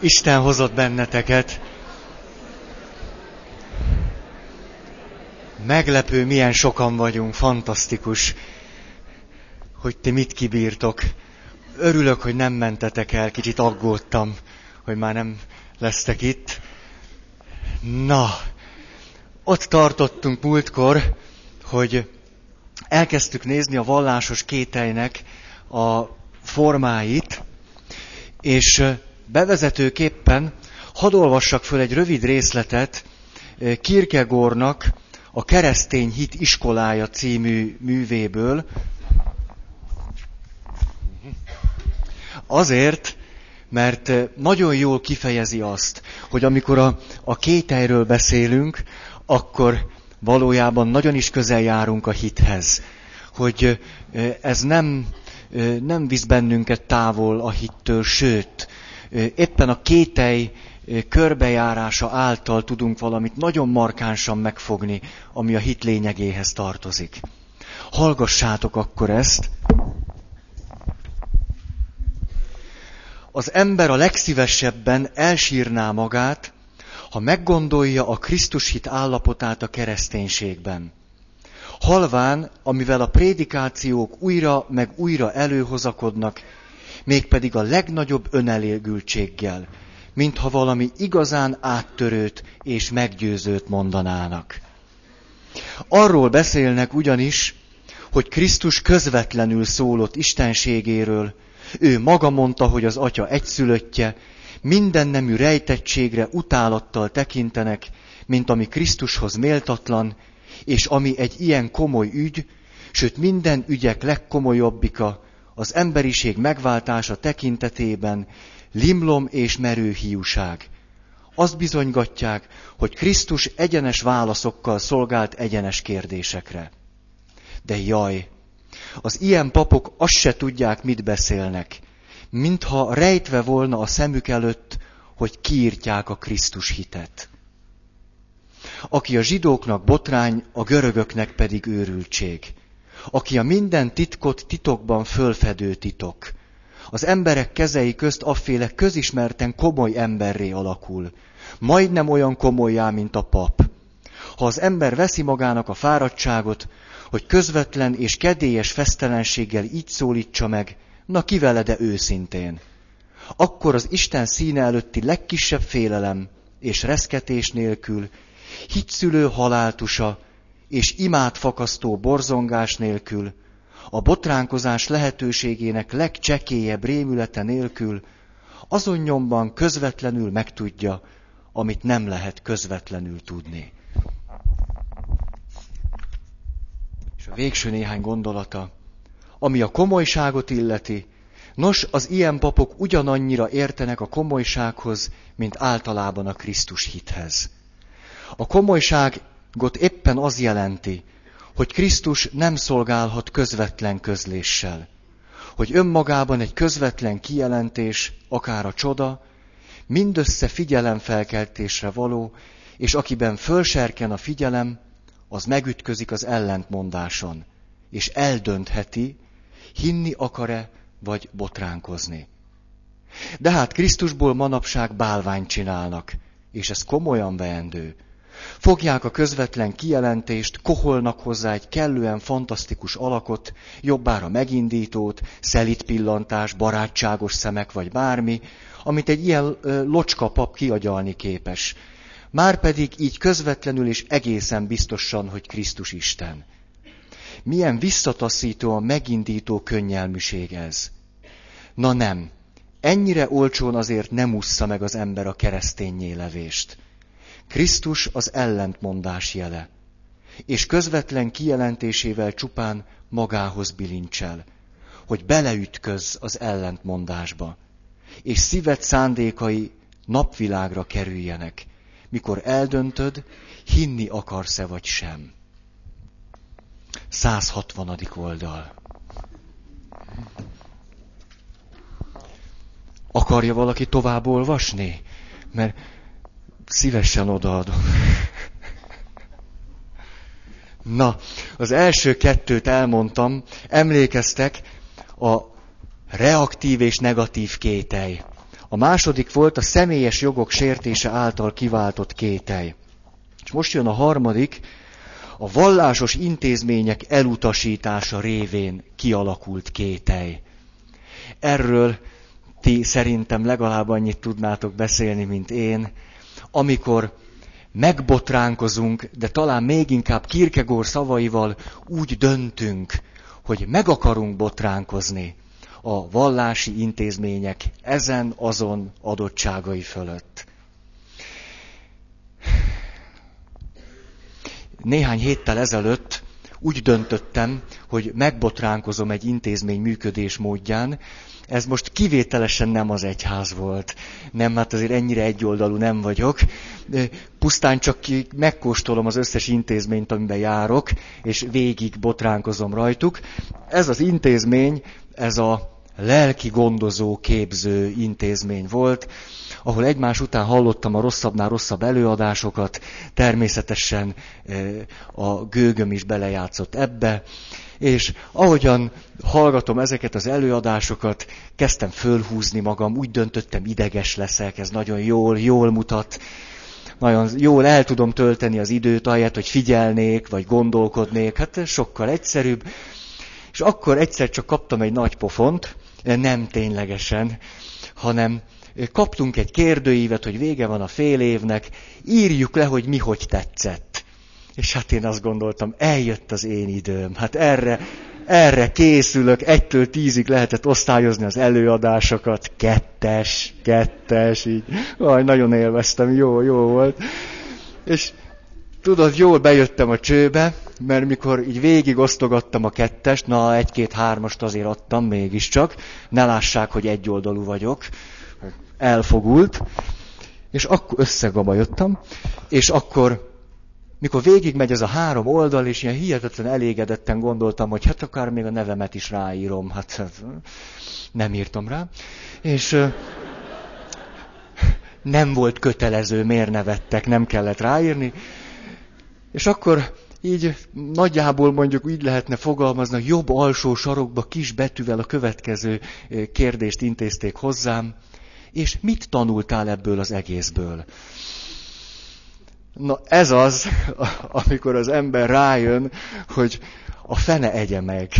Isten hozott benneteket. Meglepő, milyen sokan vagyunk, fantasztikus, hogy ti mit kibírtok. Örülök, hogy nem mentetek el, kicsit aggódtam, hogy már nem lesztek itt. Na, ott tartottunk múltkor, hogy elkezdtük nézni a vallásos kételynek a formáit, és bevezetőképpen hadd olvassak föl egy rövid részletet Kierkegaardnak a Keresztény Hit iskolája című művéből. Azért, mert nagyon jól kifejezi azt, hogy amikor a, a kételyről beszélünk, akkor valójában nagyon is közel járunk a hithez. Hogy ez nem, nem visz bennünket távol a hittől, sőt, éppen a kétely körbejárása által tudunk valamit nagyon markánsan megfogni, ami a hit lényegéhez tartozik. Hallgassátok akkor ezt. Az ember a legszívesebben elsírná magát, ha meggondolja a Krisztus hit állapotát a kereszténységben. Halván, amivel a prédikációk újra meg újra előhozakodnak, mégpedig a legnagyobb önelégültséggel, mintha valami igazán áttörőt és meggyőzőt mondanának. Arról beszélnek ugyanis, hogy Krisztus közvetlenül szólott istenségéről, ő maga mondta, hogy az atya egyszülöttje, minden nemű rejtettségre utálattal tekintenek, mint ami Krisztushoz méltatlan, és ami egy ilyen komoly ügy, sőt minden ügyek legkomolyabbika, az emberiség megváltása tekintetében limlom és merő hiúság. Azt bizonygatják, hogy Krisztus egyenes válaszokkal szolgált egyenes kérdésekre. De jaj, az ilyen papok azt se tudják, mit beszélnek, mintha rejtve volna a szemük előtt, hogy kiírtják a Krisztus hitet. Aki a zsidóknak botrány, a görögöknek pedig őrültség. Aki a minden titkot titokban fölfedő titok. Az emberek kezei közt afféle közismerten komoly emberré alakul. Majdnem olyan komolyá, mint a pap. Ha az ember veszi magának a fáradtságot, hogy közvetlen és kedélyes fesztelenséggel így szólítsa meg, na kivele de őszintén. Akkor az Isten színe előtti legkisebb félelem és reszketés nélkül, hitszülő haláltusa és imádfakasztó borzongás nélkül, a botránkozás lehetőségének legcsekélyebb rémülete nélkül, azon nyomban közvetlenül megtudja, amit nem lehet közvetlenül tudni. És a végső néhány gondolata, ami a komolyságot illeti, nos, az ilyen papok ugyanannyira értenek a komolysághoz, mint általában a Krisztus hithez. A komolyságot éppen az jelenti, hogy Krisztus nem szolgálhat közvetlen közléssel, hogy önmagában egy közvetlen kijelentés, akár a csoda, mindössze figyelemfelkeltésre való, és akiben fölserken a figyelem, az megütközik az ellentmondáson, és eldöntheti, hinni akar-e, vagy botránkozni. De hát Krisztusból manapság bálványt csinálnak, és ez komolyan veendő. Fogják a közvetlen kijelentést, koholnak hozzá egy kellően fantasztikus alakot, jobbára megindítót, szelit pillantás, barátságos szemek vagy bármi, amit egy ilyen locska pap kiagyalni képes. Márpedig így közvetlenül és egészen biztosan, hogy Krisztus Isten. Milyen a megindító könnyelműség ez. Na nem, ennyire olcsón azért nem ússza meg az ember a keresztényé levést. Krisztus az ellentmondás jele, és közvetlen kijelentésével csupán magához bilincsel, hogy beleütköz az ellentmondásba, és szíved szándékai napvilágra kerüljenek, mikor eldöntöd, hinni akarsz-e vagy sem. 160. oldal. Akarja valaki tovább olvasni? Mert szívesen odaadom. Na, az első kettőt elmondtam, emlékeztek a reaktív és negatív kételj. A második volt a személyes jogok sértése által kiváltott kételj. És most jön a harmadik, a vallásos intézmények elutasítása révén kialakult kételj. Erről ti szerintem legalább annyit tudnátok beszélni, mint én, amikor megbotránkozunk, de talán még inkább Kierkegaard szavaival úgy döntünk, hogy meg akarunk botránkozni a vallási intézmények ezen azon adottságai fölött. Néhány héttel ezelőtt úgy döntöttem, hogy megbotránkozom egy intézmény működés módján, ez most kivételesen nem az egyház volt. Nem, hát azért ennyire egyoldalú nem vagyok. Pusztán csak megkóstolom az összes intézményt, amiben járok, és végig botránkozom rajtuk. Ez az intézmény, ez a lelki gondozó, képző intézmény volt, ahol egymás után hallottam a rosszabbnál rosszabb előadásokat, természetesen a gőgöm is belejátszott ebbe, és ahogyan hallgatom ezeket az előadásokat, kezdtem fölhúzni magam, úgy döntöttem, ideges leszek, ez nagyon jól, jól mutat, nagyon jól el tudom tölteni az időt, ahelyett, hogy figyelnék, vagy gondolkodnék, hát ez sokkal egyszerűbb. És akkor egyszer csak kaptam egy nagy pofont, nem ténylegesen, hanem kaptunk egy kérdőívet, hogy vége van a fél évnek, írjuk le, hogy mi hogy tetszett. És hát én azt gondoltam, eljött az én időm. Hát erre, erre készülök, egytől tízig lehetett osztályozni az előadásokat, kettes, kettes, így. Aj, nagyon élveztem, jó, jó volt. És tudod, jól bejöttem a csőbe, mert mikor így végig osztogattam a kettest, na egy-két-hármast azért adtam mégiscsak, ne lássák, hogy egyoldalú vagyok, elfogult, és akkor összegabajottam, és akkor mikor végigmegy ez a három oldal, és ilyen hihetetlen elégedetten gondoltam, hogy hát akár még a nevemet is ráírom, hát, hát nem írtam rá, és nem volt kötelező, miért nevettek, nem kellett ráírni, és akkor így nagyjából mondjuk így lehetne fogalmazni, a jobb alsó sarokba kis betűvel a következő kérdést intézték hozzám, és mit tanultál ebből az egészből? Na ez az, amikor az ember rájön, hogy a fene egye meg.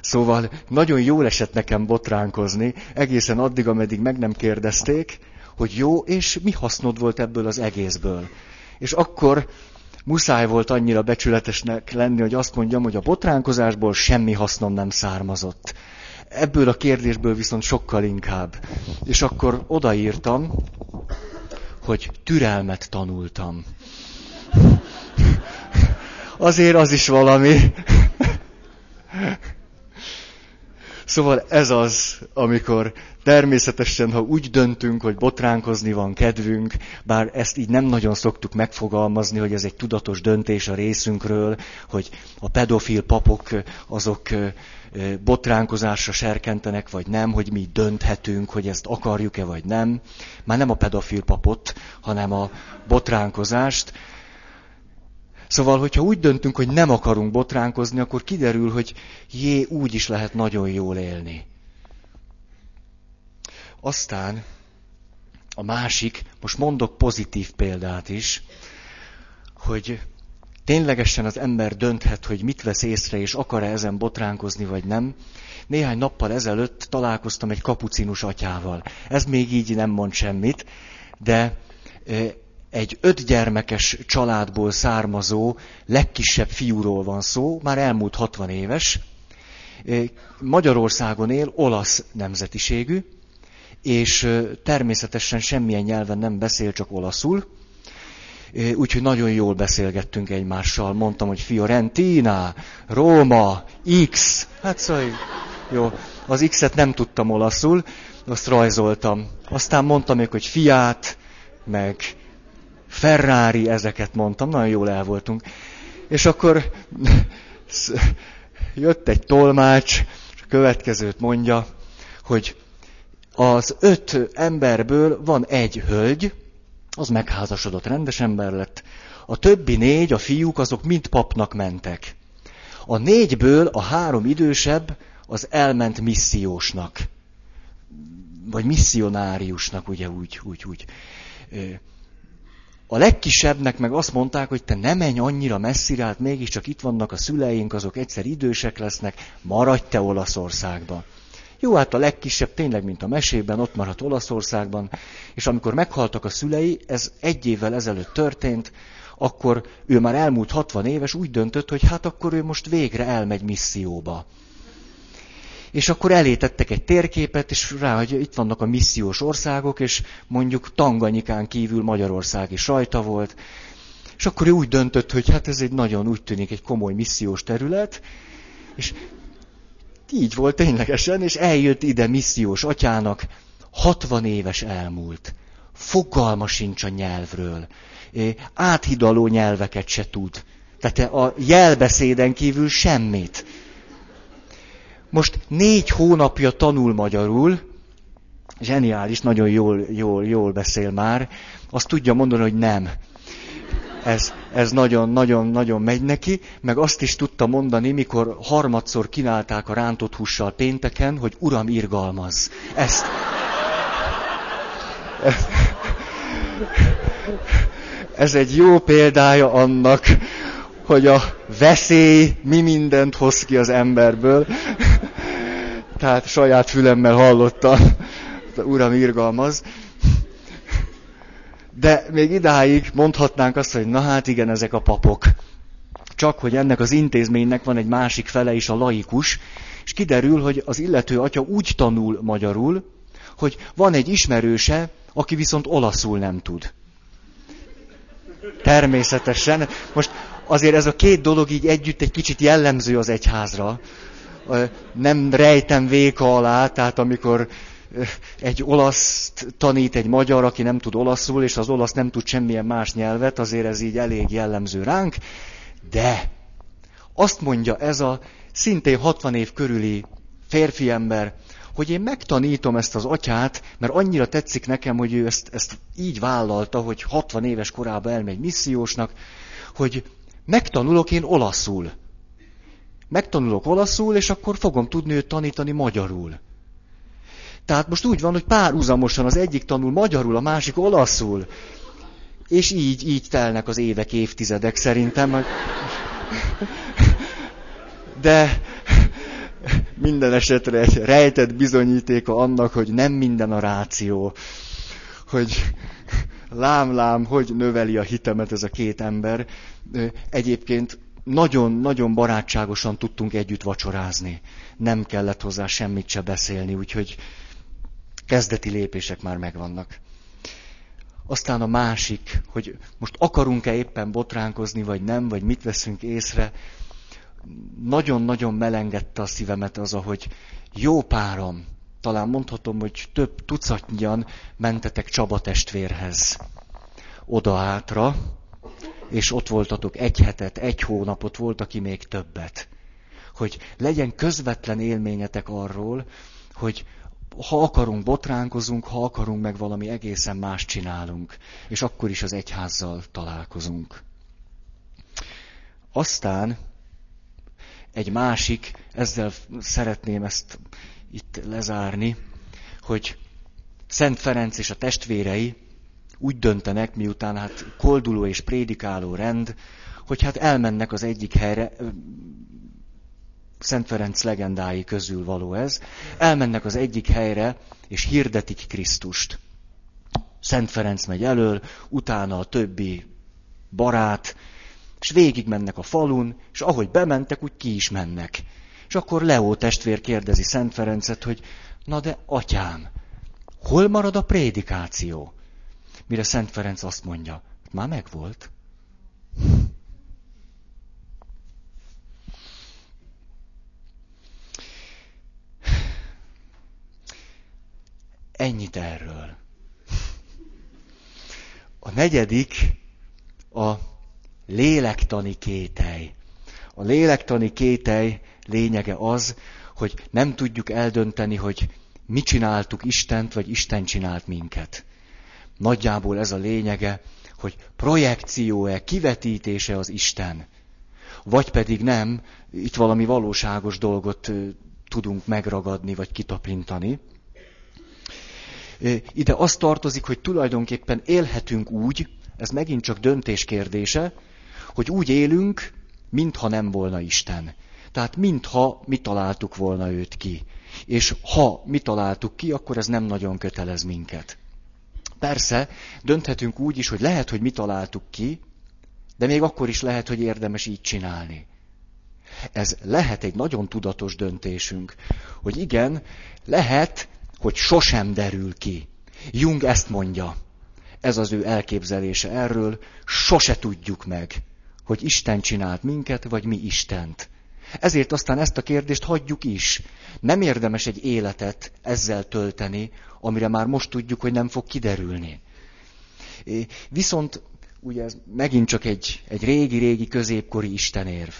Szóval nagyon jól esett nekem botránkozni, egészen addig, ameddig meg nem kérdezték, hogy jó, és mi hasznod volt ebből az egészből. És akkor muszáj volt annyira becsületesnek lenni, hogy azt mondjam, hogy a botránkozásból semmi hasznom nem származott. Ebből a kérdésből viszont sokkal inkább. És akkor odaírtam, hogy türelmet tanultam. Azért az is valami. Szóval ez az, amikor természetesen, ha úgy döntünk, hogy botránkozni van kedvünk, bár ezt így nem nagyon szoktuk megfogalmazni, hogy ez egy tudatos döntés a részünkről, hogy a pedofil papok azok botránkozásra serkentenek, vagy nem, hogy mi dönthetünk, hogy ezt akarjuk-e, vagy nem. Már nem a pedofil papot, hanem a botránkozást. Szóval, hogyha úgy döntünk, hogy nem akarunk botránkozni, akkor kiderül, hogy jé, úgy is lehet nagyon jól élni. Aztán a másik, most mondok pozitív példát is, hogy ténylegesen az ember dönthet, hogy mit vesz észre, és akar-e ezen botránkozni, vagy nem. Néhány nappal ezelőtt találkoztam egy kapucinus atyával. Ez még így nem mond semmit, de egy öt gyermekes családból származó legkisebb fiúról van szó, már elmúlt 60 éves, Magyarországon él, olasz nemzetiségű, és természetesen semmilyen nyelven nem beszél, csak olaszul, úgyhogy nagyon jól beszélgettünk egymással. Mondtam, hogy Fiorentina, Róma, X. Hát szóval, jó, az X-et nem tudtam olaszul, azt rajzoltam. Aztán mondtam még, hogy Fiat, meg Ferrari, ezeket mondtam, nagyon jól el voltunk. És akkor jött egy tolmács, és a következőt mondja, hogy az öt emberből van egy hölgy, az megházasodott, rendes ember lett. A többi négy, a fiúk, azok mind papnak mentek. A négyből a három idősebb az elment missziósnak. vagy misszionáriusnak, ugye úgy, úgy, úgy. A legkisebbnek meg azt mondták, hogy te ne menj annyira messzire, hát mégiscsak itt vannak a szüleink, azok egyszer idősek lesznek, maradj te Olaszországba. Jó, hát a legkisebb tényleg, mint a mesében, ott maradt Olaszországban, és amikor meghaltak a szülei, ez egy évvel ezelőtt történt, akkor ő már elmúlt 60 éves, úgy döntött, hogy hát akkor ő most végre elmegy misszióba. És akkor elétettek egy térképet, és rá, hogy itt vannak a missziós országok, és mondjuk Tanganyikán kívül Magyarország is rajta volt. És akkor ő úgy döntött, hogy hát ez egy nagyon úgy tűnik egy komoly missziós terület, és így volt ténylegesen, és eljött ide missziós atyának, 60 éves elmúlt. Fogalma sincs a nyelvről. Áthidaló nyelveket se tud. Tehát a jelbeszéden kívül semmit. Most négy hónapja tanul magyarul, zseniális, nagyon jól, jól, jól beszél már, azt tudja mondani, hogy nem. Ez, ez nagyon, nagyon, nagyon megy neki, meg azt is tudta mondani, mikor harmadszor kínálták a rántott hússal pénteken, hogy uram, irgalmaz. Ezt. Ez egy jó példája annak, hogy a veszély mi mindent hoz ki az emberből. Tehát saját fülemmel hallottam, uram irgalmaz. De még idáig mondhatnánk azt, hogy na hát igen, ezek a papok. Csak hogy ennek az intézménynek van egy másik fele is, a laikus, és kiderül, hogy az illető atya úgy tanul magyarul, hogy van egy ismerőse, aki viszont olaszul nem tud. Természetesen. Most azért ez a két dolog így együtt egy kicsit jellemző az egyházra. Nem rejtem véka alá, tehát amikor egy olasz tanít egy magyar, aki nem tud olaszul, és az olasz nem tud semmilyen más nyelvet, azért ez így elég jellemző ránk, de azt mondja ez a szintén 60 év körüli férfi ember, hogy én megtanítom ezt az atyát, mert annyira tetszik nekem, hogy ő ezt, ezt így vállalta, hogy 60 éves korában elmegy missziósnak, hogy megtanulok én olaszul. Megtanulok olaszul, és akkor fogom tudni őt tanítani magyarul. Tehát most úgy van, hogy párhuzamosan az egyik tanul magyarul, a másik olaszul. És így, így telnek az évek, évtizedek szerintem. De minden esetre egy rejtett bizonyítéka annak, hogy nem minden a ráció. Hogy lám-lám, hogy növeli a hitemet ez a két ember. Egyébként nagyon-nagyon barátságosan tudtunk együtt vacsorázni. Nem kellett hozzá semmit se beszélni, úgyhogy kezdeti lépések már megvannak. Aztán a másik, hogy most akarunk-e éppen botránkozni, vagy nem, vagy mit veszünk észre, nagyon-nagyon melengedte a szívemet az, hogy jó párom, talán mondhatom, hogy több tucatnyian mentetek Csaba testvérhez oda átra, és ott voltatok egy hetet, egy hónapot, volt, aki még többet. Hogy legyen közvetlen élményetek arról, hogy ha akarunk, botránkozunk, ha akarunk, meg valami egészen más csinálunk. És akkor is az egyházzal találkozunk. Aztán egy másik, ezzel szeretném ezt itt lezárni, hogy Szent Ferenc és a testvérei úgy döntenek, miután hát kolduló és prédikáló rend, hogy hát elmennek az egyik helyre, Szent Ferenc legendái közül való ez, elmennek az egyik helyre, és hirdetik Krisztust. Szent Ferenc megy elől, utána a többi barát, és végig mennek a falun, és ahogy bementek, úgy ki is mennek. És akkor Leó testvér kérdezi Szent Ferencet, hogy na de atyám, hol marad a prédikáció? Mire Szent Ferenc azt mondja, már megvolt. Ennyit erről. A negyedik a lélektani kételj. A lélektani kételj lényege az, hogy nem tudjuk eldönteni, hogy mi csináltuk Istent, vagy Isten csinált minket. Nagyjából ez a lényege, hogy projekció-e, kivetítése az Isten. Vagy pedig nem, itt valami valóságos dolgot tudunk megragadni, vagy kitapintani. Ide az tartozik, hogy tulajdonképpen élhetünk úgy, ez megint csak döntés kérdése, hogy úgy élünk, mintha nem volna Isten. Tehát mintha mi találtuk volna őt ki. És ha mi találtuk ki, akkor ez nem nagyon kötelez minket. Persze, dönthetünk úgy is, hogy lehet, hogy mi találtuk ki, de még akkor is lehet, hogy érdemes így csinálni. Ez lehet egy nagyon tudatos döntésünk, hogy igen, lehet, hogy sosem derül ki. Jung ezt mondja. Ez az ő elképzelése erről, sose tudjuk meg, hogy Isten csinált minket, vagy mi Istent. Ezért aztán ezt a kérdést hagyjuk is. Nem érdemes egy életet ezzel tölteni, amire már most tudjuk, hogy nem fog kiderülni. Viszont ugye ez megint csak egy, egy régi-régi középkori istenérv,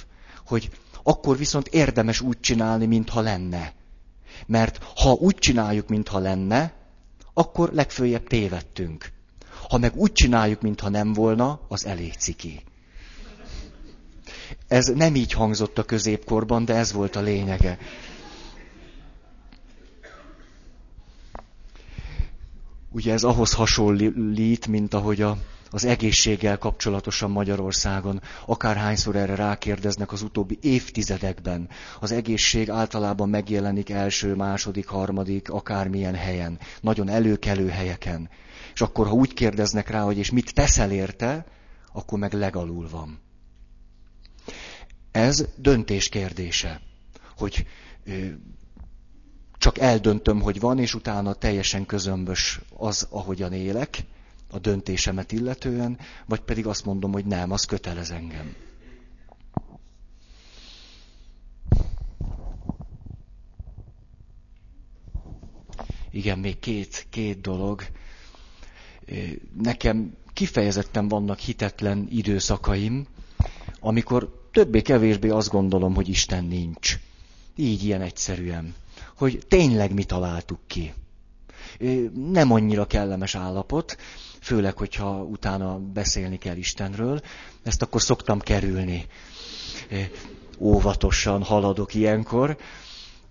hogy akkor viszont érdemes úgy csinálni, mintha lenne. Mert ha úgy csináljuk, mintha lenne, akkor legfőjebb tévedtünk. Ha meg úgy csináljuk, mintha nem volna, az elég ciki. Ez nem így hangzott a középkorban, de ez volt a lényege. Ugye ez ahhoz hasonlít, mint ahogy a, az egészséggel kapcsolatosan Magyarországon. Akárhányszor erre rákérdeznek az utóbbi évtizedekben. Az egészség általában megjelenik első, második, harmadik, akármilyen helyen. Nagyon előkelő helyeken. És akkor, ha úgy kérdeznek rá, hogy és mit teszel érte, akkor meg legalul van. Ez döntés kérdése, hogy csak eldöntöm, hogy van, és utána teljesen közömbös az, ahogyan élek, a döntésemet illetően, vagy pedig azt mondom, hogy nem, az kötelez engem. Igen, még két, két dolog. Nekem kifejezetten vannak hitetlen időszakaim, amikor többé-kevésbé azt gondolom, hogy Isten nincs. Így ilyen egyszerűen. Hogy tényleg mi találtuk ki. Nem annyira kellemes állapot, főleg, hogyha utána beszélni kell Istenről. Ezt akkor szoktam kerülni. Óvatosan haladok ilyenkor.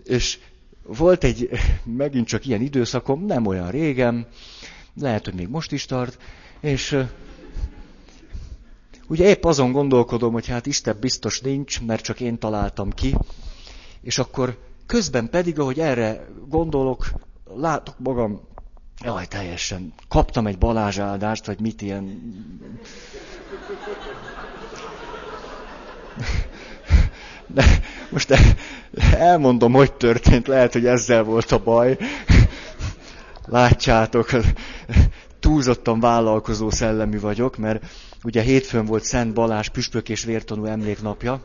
És volt egy megint csak ilyen időszakom, nem olyan régen, lehet, hogy még most is tart, és Ugye épp azon gondolkodom, hogy hát Isten biztos nincs, mert csak én találtam ki, és akkor közben pedig, ahogy erre gondolok, látok magam, jaj, teljesen, kaptam egy balázsáldást, vagy mit ilyen... De most elmondom, hogy történt, lehet, hogy ezzel volt a baj. Látjátok, túlzottan vállalkozó szellemű vagyok, mert ugye hétfőn volt Szent Balázs püspök és vértanú emléknapja,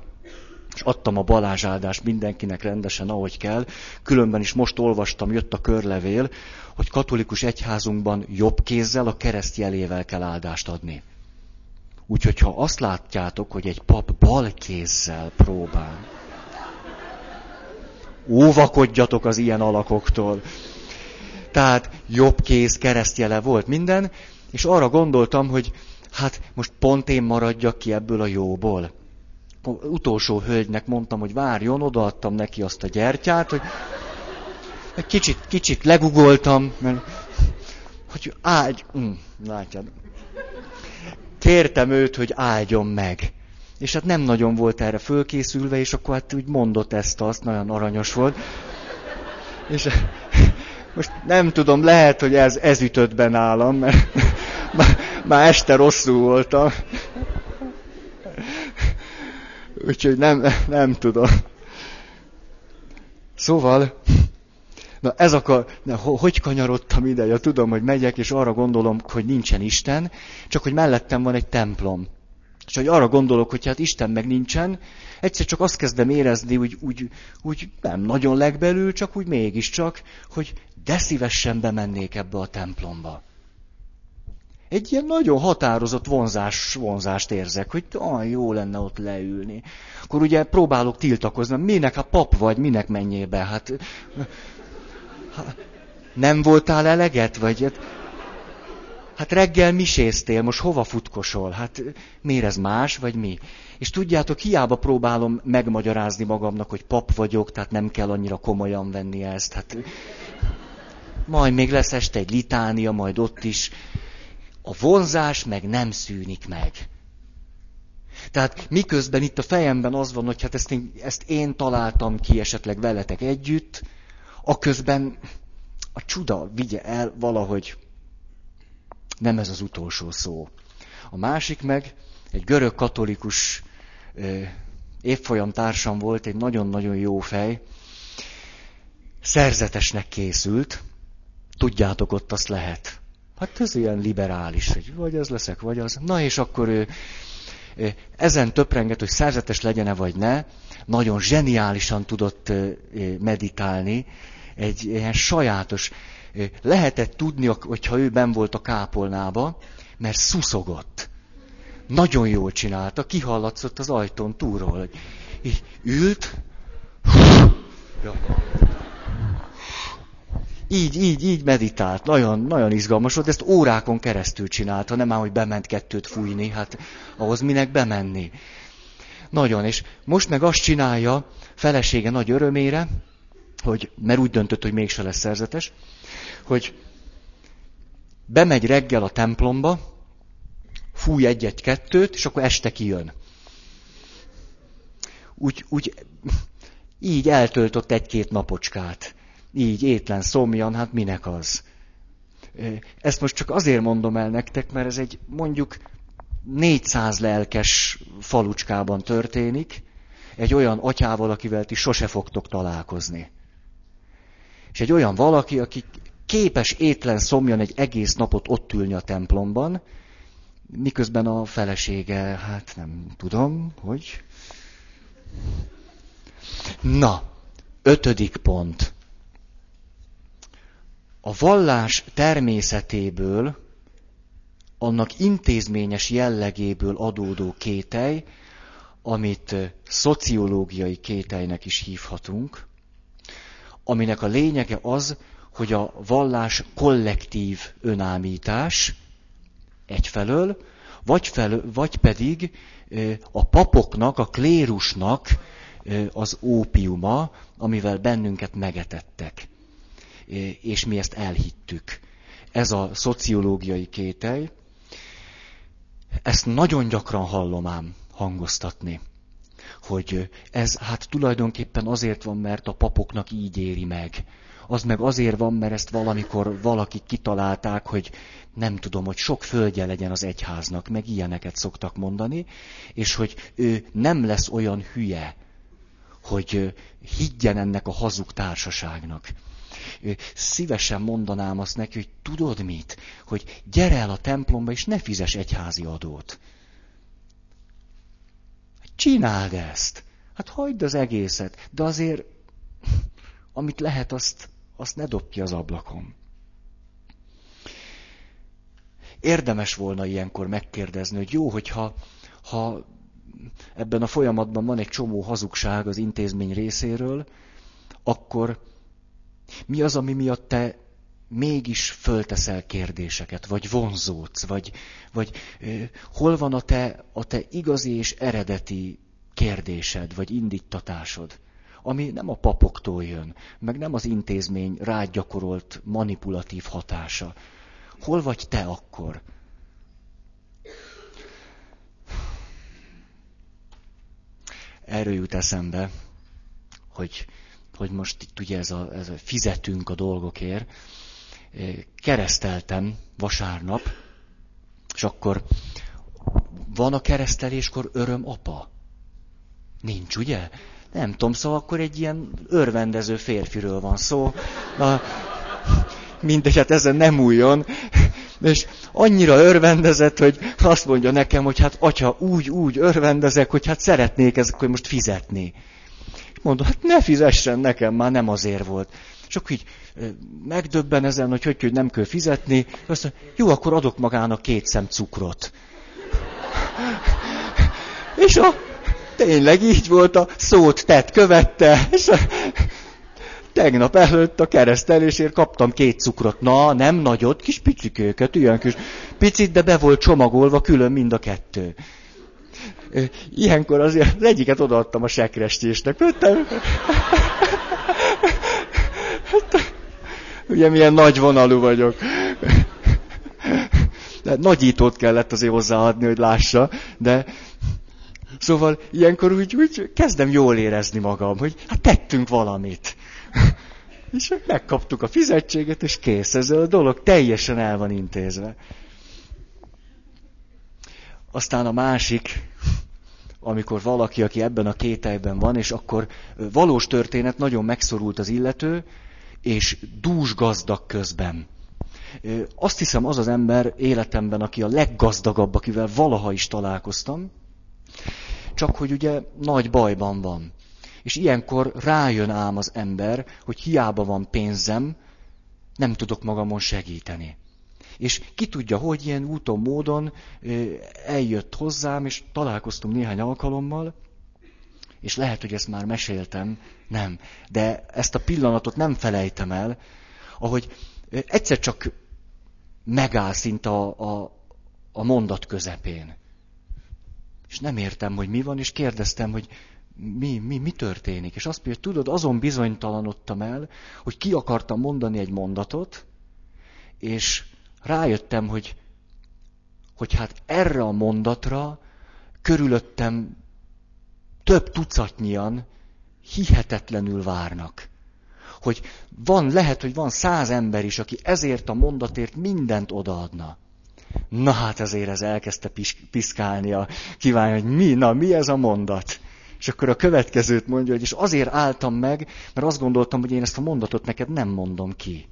és adtam a Balázs áldást mindenkinek rendesen, ahogy kell. Különben is most olvastam, jött a körlevél, hogy katolikus egyházunkban jobb kézzel, a kereszt jelével kell áldást adni. Úgyhogy ha azt látjátok, hogy egy pap bal kézzel próbál, óvakodjatok az ilyen alakoktól. Tehát jobb kéz keresztjele volt minden, és arra gondoltam, hogy hát most pont én maradjak ki ebből a jóból. Utolsó hölgynek mondtam, hogy várjon, odaadtam neki azt a gyertyát, hogy egy kicsit, kicsit legugoltam, mert hogy áldj, mm, látjad. Kértem őt, hogy áldjon meg. És hát nem nagyon volt erre fölkészülve, és akkor hát úgy mondott ezt, azt, nagyon aranyos volt. És most nem tudom, lehet, hogy ez, ez ütött be nálam, mert már, már este rosszul voltam. Úgyhogy nem, nem tudom. Szóval, na ez akar, na, hogy kanyarodtam ide? Ja, tudom, hogy megyek, és arra gondolom, hogy nincsen Isten, csak hogy mellettem van egy templom. És hogy arra gondolok, hogy hát Isten meg nincsen, egyszer csak azt kezdem érezni, úgy, úgy, úgy nem nagyon legbelül, csak úgy mégiscsak, hogy de szívesen bemennék ebbe a templomba. Egy ilyen nagyon határozott vonzás, vonzást érzek, hogy olyan jó lenne ott leülni. Akkor ugye próbálok tiltakozni, minek, hát pap vagy, minek menjél be, hát nem voltál eleget, vagy hát, hát reggel miséztél, most hova futkosol? Hát miért ez más, vagy mi? És tudjátok, hiába próbálom megmagyarázni magamnak, hogy pap vagyok, tehát nem kell annyira komolyan venni ezt. Hát majd még lesz este egy litánia, majd ott is. A vonzás meg nem szűnik meg. Tehát miközben itt a fejemben az van, hogy hát ezt én, ezt én találtam ki esetleg veletek együtt, a közben a csuda vigye el valahogy nem ez az utolsó szó. A másik meg egy görög katolikus évfolyam társam volt, egy nagyon-nagyon jó fej, szerzetesnek készült, tudjátok, ott azt lehet. Hát ez ilyen liberális, hogy vagy ez leszek, vagy az. Na és akkor ő ezen töprenget, hogy szerzetes legyen-e vagy ne, nagyon zseniálisan tudott meditálni, egy ilyen sajátos, lehetett tudni, hogyha ő ben volt a kápolnába, mert szuszogott. Nagyon jól csinálta, kihallatszott az ajtón túlról, hogy így ült. így, így, így meditált. Nagyon, nagyon izgalmas volt, ezt órákon keresztül csinálta, nem már, hogy bement kettőt fújni, hát ahhoz minek bemenni. Nagyon, és most meg azt csinálja, felesége nagy örömére, hogy, mert úgy döntött, hogy mégse lesz szerzetes, hogy bemegy reggel a templomba, fúj egyet-kettőt, és akkor este kijön. Úgy, úgy így eltöltött egy-két napocskát. Így étlen, szomjan, hát minek az? Ezt most csak azért mondom el nektek, mert ez egy mondjuk 400 lelkes falucskában történik, egy olyan atyával, akivel ti sose fogtok találkozni. És egy olyan valaki, aki képes étlen szomjan egy egész napot ott ülni a templomban, miközben a felesége, hát nem tudom, hogy. Na, ötödik pont. A vallás természetéből, annak intézményes jellegéből adódó kételj, amit szociológiai kételynek is hívhatunk, aminek a lényege az, hogy a vallás kollektív önámítás egyfelől, vagy, fel, vagy pedig a papoknak, a klérusnak az ópiuma, amivel bennünket megetettek. És mi ezt elhittük. Ez a szociológiai kételj. Ezt nagyon gyakran hallom ám hangoztatni hogy ez hát tulajdonképpen azért van, mert a papoknak így éri meg. Az meg azért van, mert ezt valamikor valaki kitalálták, hogy nem tudom, hogy sok földje legyen az egyháznak, meg ilyeneket szoktak mondani, és hogy ő nem lesz olyan hülye, hogy higgyen ennek a hazug társaságnak. Szívesen mondanám azt neki, hogy tudod mit? Hogy gyere el a templomba, és ne fizes egyházi adót. Csináld ezt. Hát hagyd az egészet, de azért, amit lehet, azt, azt ne dob ki az ablakon. Érdemes volna ilyenkor megkérdezni, hogy jó, hogyha ha ebben a folyamatban van egy csomó hazugság az intézmény részéről, akkor mi az, ami miatt te mégis fölteszel kérdéseket, vagy vonzódsz, vagy, vagy ö, hol van a te, a te igazi és eredeti kérdésed, vagy indítatásod, ami nem a papoktól jön, meg nem az intézmény rágyakorolt manipulatív hatása. Hol vagy te akkor? Erről jut eszembe, hogy, hogy most itt ugye ez a, ez a fizetünk a dolgokért, kereszteltem vasárnap, és akkor van a kereszteléskor öröm apa? Nincs, ugye? Nem tudom, szóval akkor egy ilyen örvendező férfiről van szó. Na, mindegy, hát ezen nem újjon. És annyira örvendezett, hogy azt mondja nekem, hogy hát atya, úgy, úgy örvendezek, hogy hát szeretnék ezek, hogy most fizetni. Mondom, hát ne fizessen nekem, már nem azért volt. És akkor így megdöbben ezen, hogy hogy, hogy nem kell fizetni. Azt mondja, jó, akkor adok magának két szem cukrot. És a, tényleg így volt, a szót tett, követte, és a, tegnap előtt a keresztelésért kaptam két cukrot. Na, nem nagyot, kis picikőket, ilyen kis picit, de be volt csomagolva külön mind a kettő. Ilyenkor azért az egyiket odaadtam a sekrestésnek. Ugye milyen nagy vonalú vagyok. De nagyítót kellett azért hozzáadni, hogy lássa, de szóval ilyenkor úgy, úgy kezdem jól érezni magam, hogy hát tettünk valamit. És megkaptuk a fizetséget, és kész. Ez a dolog teljesen el van intézve. Aztán a másik, amikor valaki, aki ebben a kételyben van, és akkor valós történet, nagyon megszorult az illető, és dús gazdag közben. Azt hiszem, az az ember életemben, aki a leggazdagabb, akivel valaha is találkoztam, csak hogy ugye nagy bajban van. És ilyenkor rájön ám az ember, hogy hiába van pénzem, nem tudok magamon segíteni. És ki tudja, hogy ilyen úton, módon eljött hozzám, és találkoztunk néhány alkalommal, és lehet, hogy ezt már meséltem, nem. De ezt a pillanatot nem felejtem el, ahogy egyszer csak megáll szinte a, a, a mondat közepén. És nem értem, hogy mi van, és kérdeztem, hogy mi, mi, mi történik. És azt mondja, tudod, azon bizonytalanodtam el, hogy ki akartam mondani egy mondatot, és rájöttem, hogy, hogy hát erre a mondatra körülöttem több tucatnyian hihetetlenül várnak. Hogy van, lehet, hogy van száz ember is, aki ezért a mondatért mindent odaadna. Na hát azért ez elkezdte piszkálni a kívánja, hogy mi, na mi ez a mondat? És akkor a következőt mondja, hogy és azért álltam meg, mert azt gondoltam, hogy én ezt a mondatot neked nem mondom ki.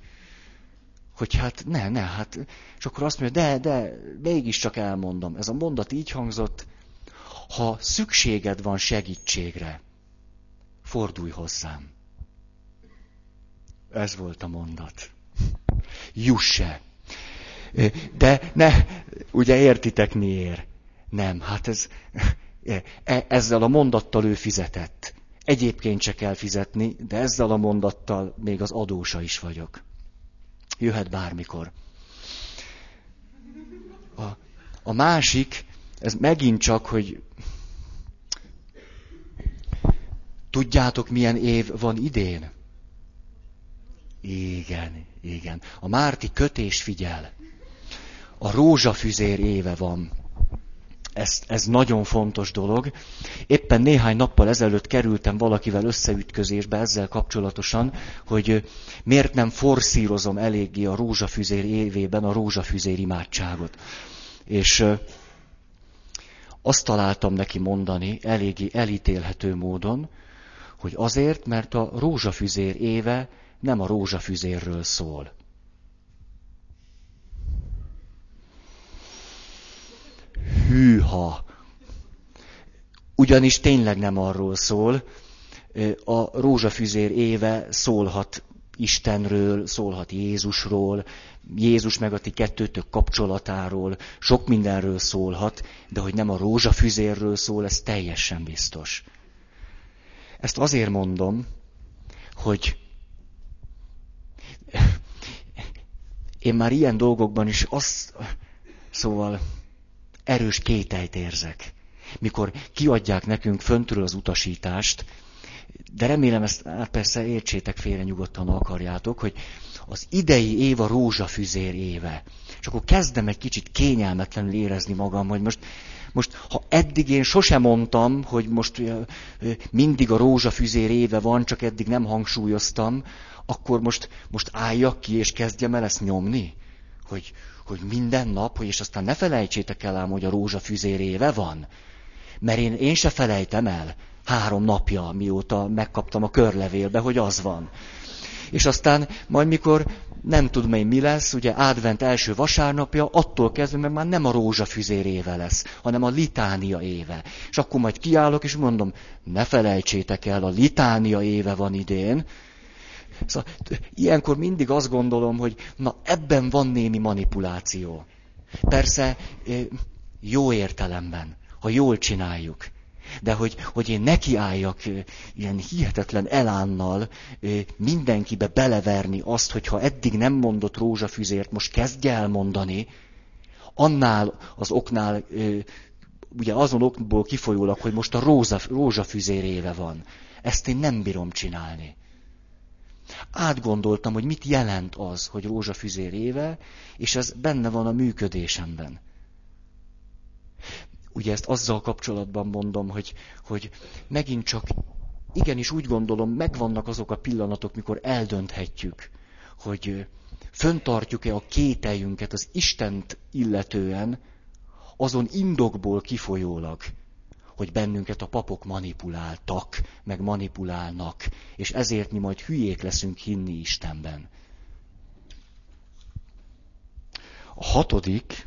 Hogy hát ne, ne, hát, és akkor azt mondja, de, de, mégiscsak elmondom. Ez a mondat így hangzott, ha szükséged van segítségre, fordulj hozzám. Ez volt a mondat. Jusse. De ne, ugye értitek miért? Nem, hát ez, e, ezzel a mondattal ő fizetett. Egyébként se kell fizetni, de ezzel a mondattal még az adósa is vagyok. Jöhet bármikor. A, a másik, ez megint csak, hogy tudjátok, milyen év van idén? Igen, igen. A Márti kötés figyel. A rózsafüzér éve van. Ez, ez nagyon fontos dolog. Éppen néhány nappal ezelőtt kerültem valakivel összeütközésbe ezzel kapcsolatosan, hogy miért nem forszírozom eléggé a rózsafüzér évében a rózsafüzér imádságot. És azt találtam neki mondani eléggé elítélhető módon, hogy azért, mert a rózsafüzér éve nem a rózsafüzérről szól. Hűha! Ugyanis tényleg nem arról szól. A rózsafüzér éve szólhat Istenről, szólhat Jézusról, Jézus meg a ti kettőtök kapcsolatáról, sok mindenről szólhat, de hogy nem a rózsafüzérről szól, ez teljesen biztos. Ezt azért mondom, hogy én már ilyen dolgokban is azt, szóval erős kételyt érzek. Mikor kiadják nekünk föntről az utasítást, de remélem ezt, hát persze értsétek félre nyugodtan akarjátok, hogy az idei év a rózsafüzér éve. És akkor kezdem egy kicsit kényelmetlenül érezni magam, hogy most, most ha eddig én sosem mondtam, hogy most mindig a rózsafüzér éve van, csak eddig nem hangsúlyoztam, akkor most, most álljak ki és kezdjem el ezt nyomni? Hogy, hogy minden nap, hogy és aztán ne felejtsétek el ám, hogy a rózsafüzér éve van. Mert én, én se felejtem el három napja, mióta megkaptam a körlevélbe, hogy az van. És aztán majd mikor nem tudom én mi lesz, ugye advent első vasárnapja, attól kezdve, mert már nem a rózsafüzér éve lesz, hanem a litánia éve. És akkor majd kiállok, és mondom, ne felejtsétek el, a litánia éve van idén. Szóval ilyenkor mindig azt gondolom, hogy na ebben van némi manipuláció. Persze jó értelemben, ha jól csináljuk. De hogy, hogy én nekiálljak ilyen hihetetlen elánnal mindenkibe beleverni azt, hogyha eddig nem mondott rózsafüzért, most kezdje el mondani, annál az oknál, ugye azon okból kifolyólag, hogy most a róza, rózsafüzér éve van. Ezt én nem bírom csinálni. Átgondoltam, hogy mit jelent az, hogy rózsafüzér éve, és ez benne van a működésemben. Ugye ezt azzal kapcsolatban mondom, hogy, hogy megint csak igenis úgy gondolom, megvannak azok a pillanatok, mikor eldönthetjük, hogy föntartjuk-e a kételjünket az Istent illetően, azon indokból kifolyólag, hogy bennünket a papok manipuláltak, meg manipulálnak, és ezért mi majd hülyék leszünk hinni Istenben. A hatodik,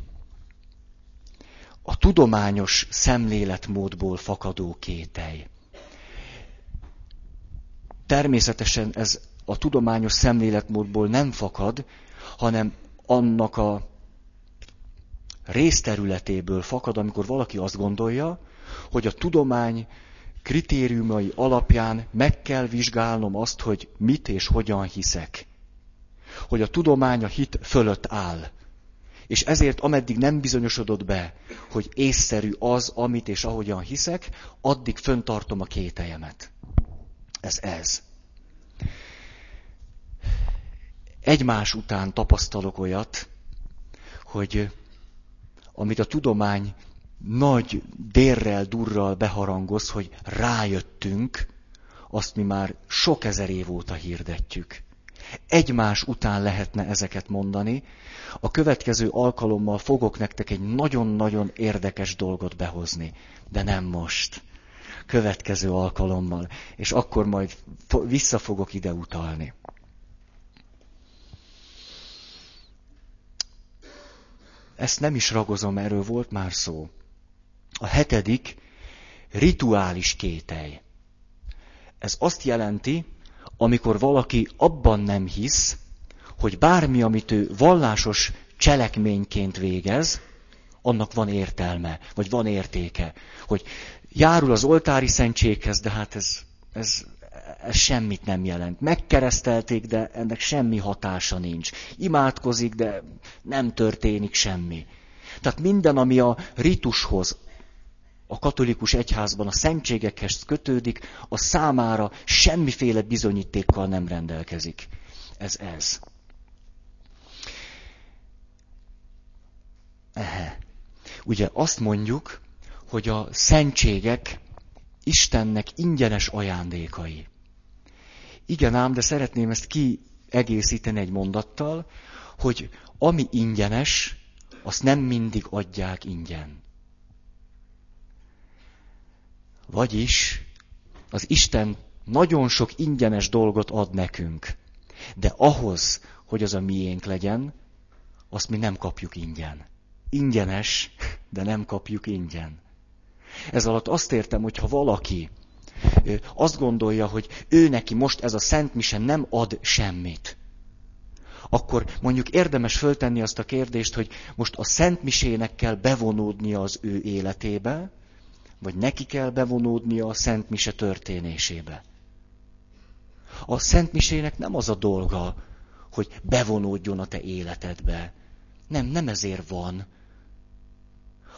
a tudományos szemléletmódból fakadó kételj. Természetesen ez a tudományos szemléletmódból nem fakad, hanem annak a részterületéből fakad, amikor valaki azt gondolja, hogy a tudomány kritériumai alapján meg kell vizsgálnom azt, hogy mit és hogyan hiszek. Hogy a tudomány a hit fölött áll. És ezért ameddig nem bizonyosodott be, hogy észszerű az, amit és ahogyan hiszek, addig föntartom a kételjemet. Ez ez. Egymás után tapasztalok olyat, hogy amit a tudomány nagy dérrel, durral beharangoz, hogy rájöttünk, azt mi már sok ezer év óta hirdetjük. Egymás után lehetne ezeket mondani. A következő alkalommal fogok nektek egy nagyon-nagyon érdekes dolgot behozni, de nem most. Következő alkalommal, és akkor majd vissza fogok ide utalni. Ezt nem is ragozom, erről volt már szó. A hetedik, rituális kételj. Ez azt jelenti, amikor valaki abban nem hisz, hogy bármi, amit ő vallásos cselekményként végez, annak van értelme, vagy van értéke. Hogy járul az oltári szentséghez, de hát ez, ez, ez semmit nem jelent. Megkeresztelték, de ennek semmi hatása nincs. Imádkozik, de nem történik semmi. Tehát minden, ami a ritushoz, a katolikus egyházban a szentségekhez kötődik, a számára semmiféle bizonyítékkal nem rendelkezik. Ez ez. Ehe. Ugye azt mondjuk, hogy a szentségek Istennek ingyenes ajándékai. Igen ám, de szeretném ezt kiegészíteni egy mondattal, hogy ami ingyenes, azt nem mindig adják ingyen. Vagyis az Isten nagyon sok ingyenes dolgot ad nekünk. De ahhoz, hogy az a miénk legyen, azt mi nem kapjuk ingyen. Ingyenes, de nem kapjuk ingyen. Ez alatt azt értem, hogy ha valaki azt gondolja, hogy ő neki most ez a Szent Mise nem ad semmit, akkor mondjuk érdemes föltenni azt a kérdést, hogy most a Szent Misének kell bevonódnia az ő életébe, vagy neki kell bevonódnia a Szent Mise történésébe. A Szent Misének nem az a dolga, hogy bevonódjon a te életedbe. Nem, nem ezért van.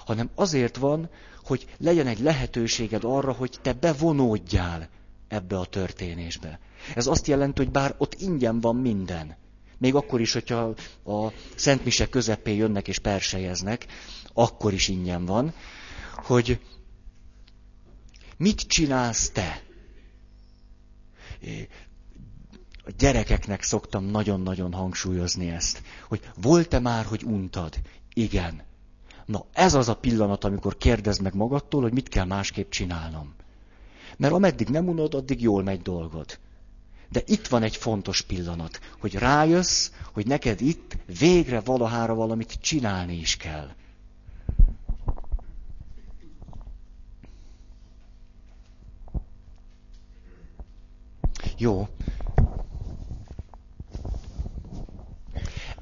Hanem azért van, hogy legyen egy lehetőséged arra, hogy te bevonódjál ebbe a történésbe. Ez azt jelenti, hogy bár ott ingyen van minden, még akkor is, hogyha a Szent Mise közepén jönnek és persejeznek, akkor is ingyen van, hogy Mit csinálsz te? A gyerekeknek szoktam nagyon-nagyon hangsúlyozni ezt, hogy volt-e már, hogy untad? Igen. Na, ez az a pillanat, amikor kérdezd meg magadtól, hogy mit kell másképp csinálnom. Mert ameddig nem unod, addig jól megy dolgod. De itt van egy fontos pillanat, hogy rájössz, hogy neked itt végre valahára valamit csinálni is kell. Jó.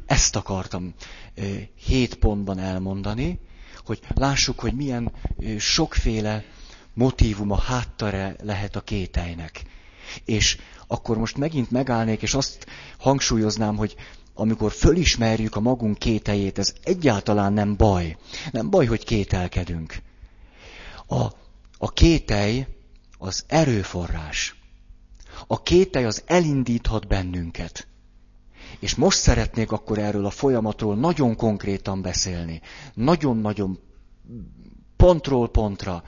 Ezt akartam hét pontban elmondani, hogy lássuk, hogy milyen sokféle a háttere lehet a kételynek. És akkor most megint megállnék, és azt hangsúlyoznám, hogy amikor fölismerjük a magunk kételjét, ez egyáltalán nem baj. Nem baj, hogy kételkedünk. A, a kételj az erőforrás. A kételj az elindíthat bennünket. És most szeretnék akkor erről a folyamatról nagyon konkrétan beszélni. Nagyon-nagyon pontról pontra.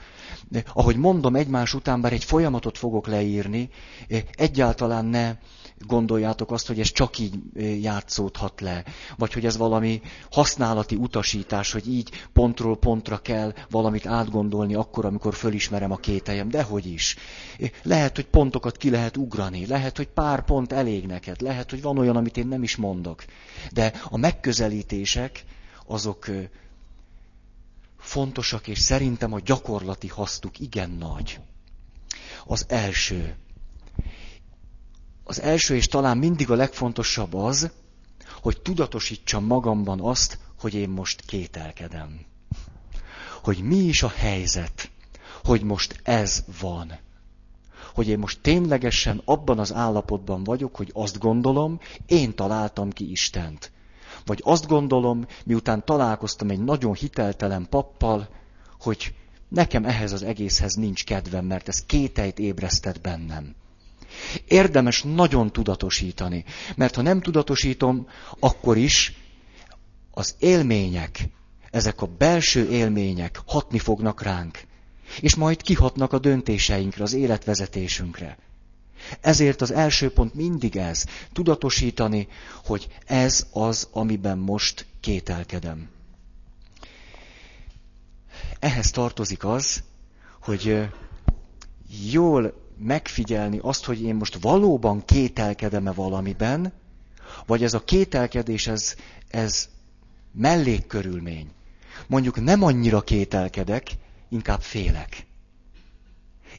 De, ahogy mondom egymás után, bár egy folyamatot fogok leírni, egyáltalán ne gondoljátok azt, hogy ez csak így játszódhat le, vagy hogy ez valami használati utasítás, hogy így pontról pontra kell valamit átgondolni akkor, amikor fölismerem a kételjem, dehogy is. Lehet, hogy pontokat ki lehet ugrani, lehet, hogy pár pont elég neked, lehet, hogy van olyan, amit én nem is mondok. De a megközelítések, azok fontosak, és szerintem a gyakorlati hasztuk igen nagy. Az első, az első és talán mindig a legfontosabb az, hogy tudatosítsam magamban azt, hogy én most kételkedem. Hogy mi is a helyzet, hogy most ez van. Hogy én most ténylegesen abban az állapotban vagyok, hogy azt gondolom, én találtam ki Istent. Vagy azt gondolom, miután találkoztam egy nagyon hiteltelen pappal, hogy nekem ehhez az egészhez nincs kedvem, mert ez kételyt ébresztett bennem. Érdemes nagyon tudatosítani, mert ha nem tudatosítom, akkor is az élmények, ezek a belső élmények hatni fognak ránk, és majd kihatnak a döntéseinkre, az életvezetésünkre. Ezért az első pont mindig ez, tudatosítani, hogy ez az, amiben most kételkedem. Ehhez tartozik az, hogy jól megfigyelni azt, hogy én most valóban kételkedem-e valamiben, vagy ez a kételkedés, ez, ez mellékkörülmény. Mondjuk nem annyira kételkedek, inkább félek.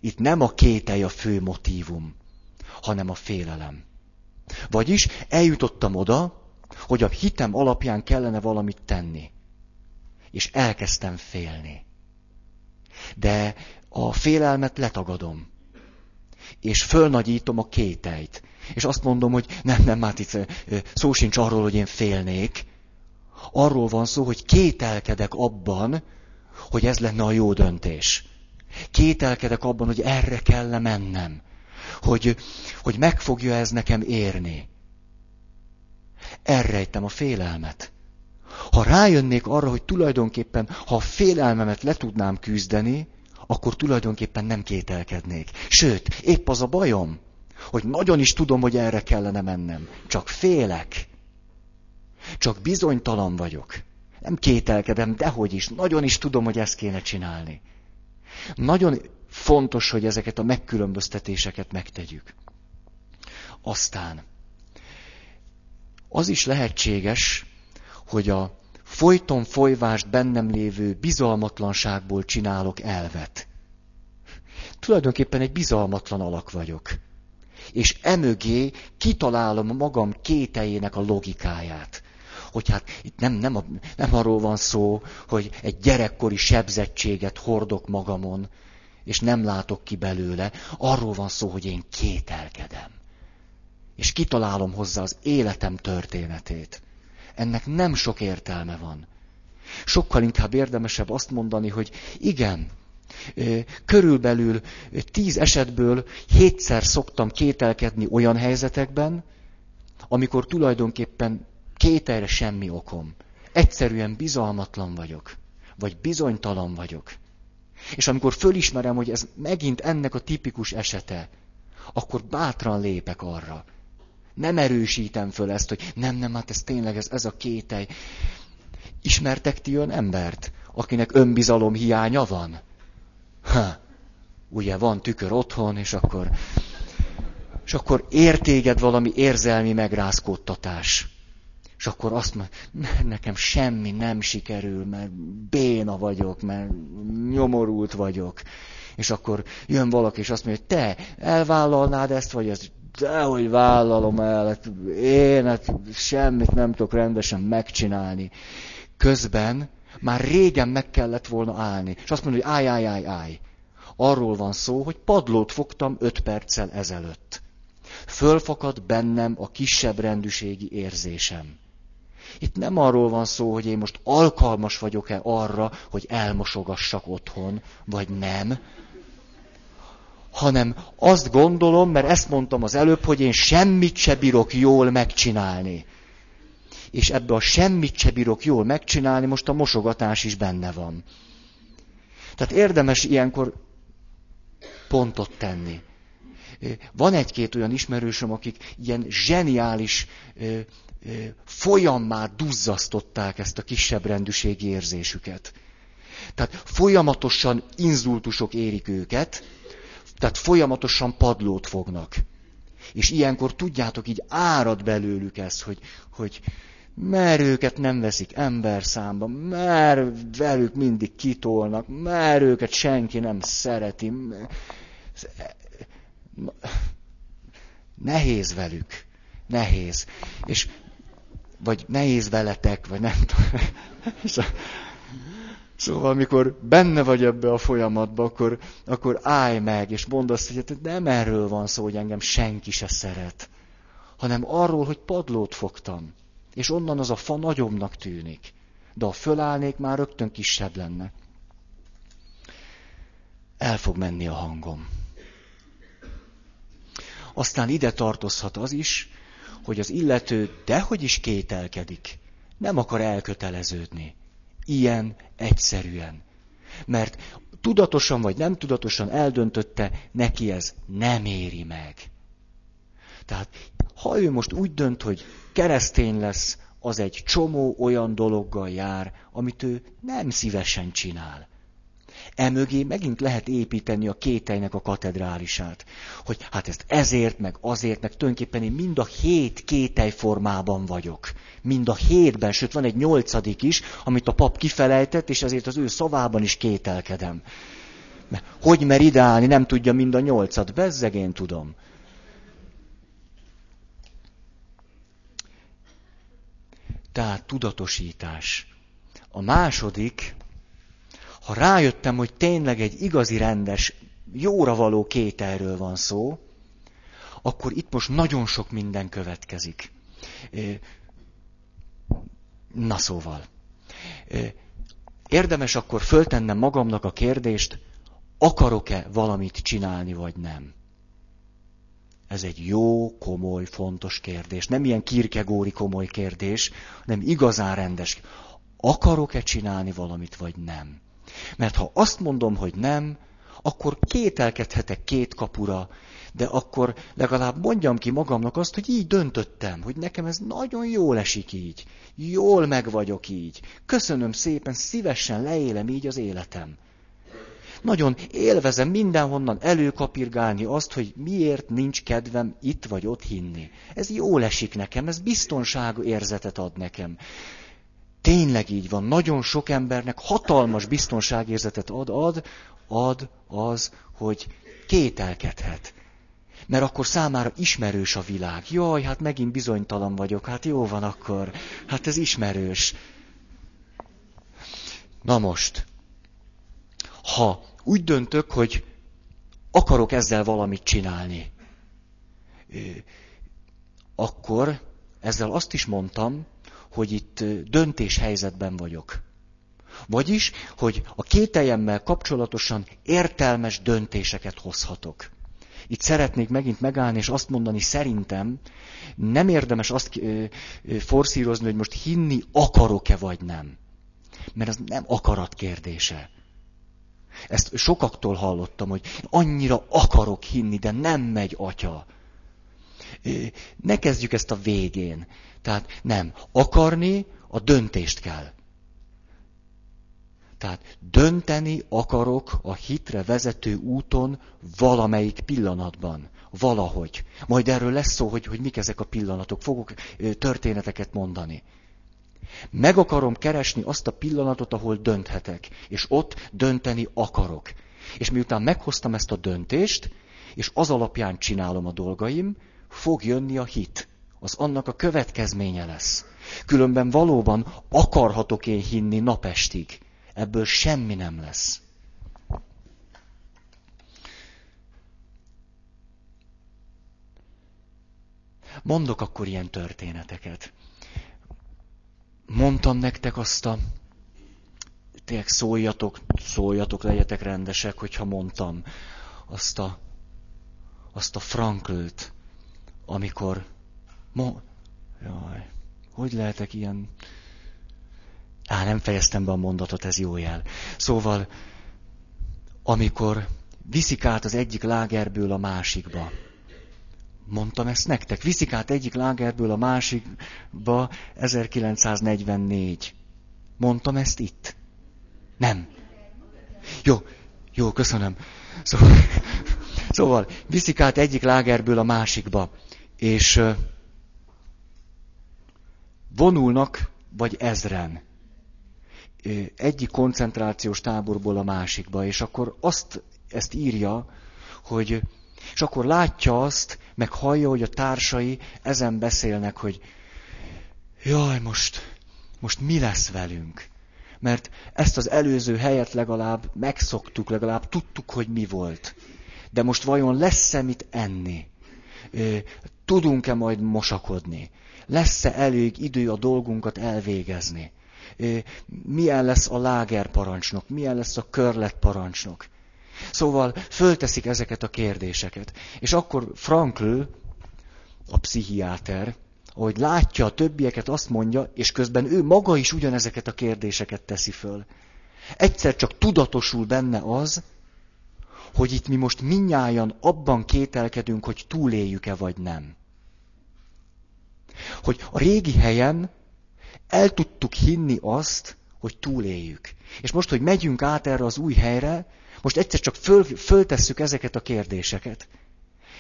Itt nem a kételj a fő motívum, hanem a félelem. Vagyis eljutottam oda, hogy a hitem alapján kellene valamit tenni. És elkezdtem félni. De a félelmet letagadom és fölnagyítom a kételyt. És azt mondom, hogy nem, nem, itt szó sincs arról, hogy én félnék. Arról van szó, hogy kételkedek abban, hogy ez lenne a jó döntés. Kételkedek abban, hogy erre kell mennem. Hogy, hogy meg fogja ez nekem érni. Elrejtem a félelmet. Ha rájönnék arra, hogy tulajdonképpen, ha a félelmemet le tudnám küzdeni, akkor tulajdonképpen nem kételkednék. Sőt, épp az a bajom, hogy nagyon is tudom, hogy erre kellene mennem. Csak félek. Csak bizonytalan vagyok. Nem kételkedem, dehogy is. Nagyon is tudom, hogy ezt kéne csinálni. Nagyon fontos, hogy ezeket a megkülönböztetéseket megtegyük. Aztán az is lehetséges, hogy a folyton folyvást bennem lévő bizalmatlanságból csinálok elvet. Tulajdonképpen egy bizalmatlan alak vagyok. És emögé kitalálom magam kételjének a logikáját. Hogy hát itt nem, nem, a, nem arról van szó, hogy egy gyerekkori sebzettséget hordok magamon, és nem látok ki belőle. Arról van szó, hogy én kételkedem. És kitalálom hozzá az életem történetét ennek nem sok értelme van. Sokkal inkább érdemesebb azt mondani, hogy igen, körülbelül tíz esetből hétszer szoktam kételkedni olyan helyzetekben, amikor tulajdonképpen kételre semmi okom. Egyszerűen bizalmatlan vagyok, vagy bizonytalan vagyok. És amikor fölismerem, hogy ez megint ennek a tipikus esete, akkor bátran lépek arra, nem erősítem föl ezt, hogy nem, nem, hát ez tényleg ez, ez a kételj. Ismertek ti olyan embert, akinek önbizalom hiánya van? Ha, ugye van tükör otthon, és akkor, és akkor értéged valami érzelmi megrázkódtatás. És akkor azt mondja, nekem semmi nem sikerül, mert béna vagyok, mert nyomorult vagyok. És akkor jön valaki, és azt mondja, hogy te elvállalnád ezt, vagy ezt dehogy vállalom el, hát én hát semmit nem tudok rendesen megcsinálni. Közben már régen meg kellett volna állni. És azt mondja, hogy állj, állj, állj, állj. Arról van szó, hogy padlót fogtam öt perccel ezelőtt. Fölfakad bennem a kisebb rendűségi érzésem. Itt nem arról van szó, hogy én most alkalmas vagyok-e arra, hogy elmosogassak otthon, vagy nem, hanem azt gondolom, mert ezt mondtam az előbb, hogy én semmit se bírok jól megcsinálni. És ebbe a semmit se bírok jól megcsinálni, most a mosogatás is benne van. Tehát érdemes ilyenkor pontot tenni. Van egy-két olyan ismerősöm, akik ilyen zseniális folyammá duzzasztották ezt a kisebb rendűségi érzésüket. Tehát folyamatosan inzultusok érik őket, tehát folyamatosan padlót fognak. És ilyenkor tudjátok, így árad belőlük ez, hogy, hogy mert őket nem veszik ember számba, mert velük mindig kitolnak, mert őket senki nem szereti. Nehéz velük. Nehéz. És vagy nehéz veletek, vagy nem tudom. Szóval, amikor benne vagy ebbe a folyamatba, akkor, akkor állj meg, és mondd azt, hogy hát nem erről van szó, hogy engem senki se szeret, hanem arról, hogy padlót fogtam. És onnan az a fa nagyobbnak tűnik. De ha fölállnék, már rögtön kisebb lenne. El fog menni a hangom. Aztán ide tartozhat az is, hogy az illető dehogy is kételkedik, nem akar elköteleződni. Ilyen egyszerűen. Mert tudatosan vagy nem tudatosan eldöntötte, neki ez nem éri meg. Tehát ha ő most úgy dönt, hogy keresztény lesz, az egy csomó olyan dologgal jár, amit ő nem szívesen csinál. Emögé megint lehet építeni a kételynek a katedrálisát. Hogy hát ezt ezért, meg azért, meg tulajdonképpen én mind a hét kétely formában vagyok. Mind a hétben, sőt van egy nyolcadik is, amit a pap kifelejtett, és ezért az ő szavában is kételkedem. Hogy mer ideálni, nem tudja mind a nyolcat. Bezzeg én tudom. Tehát tudatosítás. A második, ha rájöttem, hogy tényleg egy igazi rendes, jóra való kételről van szó, akkor itt most nagyon sok minden következik. Na szóval. Érdemes akkor föltennem magamnak a kérdést, akarok-e valamit csinálni, vagy nem? Ez egy jó, komoly, fontos kérdés. Nem ilyen kirkegóri komoly kérdés, hanem igazán rendes. Akarok-e csinálni valamit, vagy nem? Mert ha azt mondom, hogy nem, akkor kételkedhetek két kapura, de akkor legalább mondjam ki magamnak azt, hogy így döntöttem, hogy nekem ez nagyon jól esik így. Jól meg vagyok így. Köszönöm szépen, szívesen leélem így az életem. Nagyon élvezem mindenhonnan előkapirgálni azt, hogy miért nincs kedvem itt vagy ott hinni. Ez jól esik nekem, ez biztonság érzetet ad nekem. Tényleg így van. Nagyon sok embernek hatalmas biztonságérzetet ad, ad, ad az, hogy kételkedhet. Mert akkor számára ismerős a világ. Jaj, hát megint bizonytalan vagyok. Hát jó van akkor. Hát ez ismerős. Na most, ha úgy döntök, hogy akarok ezzel valamit csinálni, akkor ezzel azt is mondtam, hogy itt döntéshelyzetben vagyok. Vagyis, hogy a kételjemmel kapcsolatosan értelmes döntéseket hozhatok. Itt szeretnék megint megállni és azt mondani, szerintem nem érdemes azt forszírozni, hogy most hinni akarok-e vagy nem. Mert ez nem akarat kérdése. Ezt sokaktól hallottam, hogy annyira akarok hinni, de nem megy atya. Ne kezdjük ezt a végén. Tehát nem. Akarni, a döntést kell. Tehát dönteni akarok a hitre vezető úton valamelyik pillanatban. Valahogy. Majd erről lesz szó, hogy, hogy mik ezek a pillanatok. Fogok történeteket mondani. Meg akarom keresni azt a pillanatot, ahol dönthetek. És ott dönteni akarok. És miután meghoztam ezt a döntést, és az alapján csinálom a dolgaim, fog jönni a hit az annak a következménye lesz. Különben valóban akarhatok én hinni napestig. Ebből semmi nem lesz. Mondok akkor ilyen történeteket. Mondtam nektek azt a... Tényleg szóljatok, szóljatok, legyetek rendesek, hogyha mondtam azt a azt a Franklt, amikor... Mo... Jaj, hogy lehetek ilyen... Á, nem fejeztem be a mondatot, ez jó jel. Szóval, amikor viszik át az egyik lágerből a másikba. Mondtam ezt nektek. Viszik át egyik lágerből a másikba 1944. Mondtam ezt itt? Nem. Jó, jó, köszönöm. Szóval, szóval viszik át egyik lágerből a másikba, és vonulnak, vagy ezren egyik koncentrációs táborból a másikba, és akkor azt, ezt írja, hogy, és akkor látja azt, meg hallja, hogy a társai ezen beszélnek, hogy jaj, most, most mi lesz velünk? Mert ezt az előző helyet legalább megszoktuk, legalább tudtuk, hogy mi volt. De most vajon lesz-e mit enni? Tudunk-e majd mosakodni? Lesz-e elég idő a dolgunkat elvégezni? milyen lesz a lágerparancsnok, milyen lesz a körletparancsnok. Szóval fölteszik ezeket a kérdéseket. És akkor Frankl, a pszichiáter, ahogy látja a többieket, azt mondja, és közben ő maga is ugyanezeket a kérdéseket teszi föl. Egyszer csak tudatosul benne az, hogy itt mi most minnyáján abban kételkedünk, hogy túléljük-e vagy nem. Hogy a régi helyen el tudtuk hinni azt, hogy túléljük. És most, hogy megyünk át erre az új helyre, most egyszer csak föl, föltesszük ezeket a kérdéseket.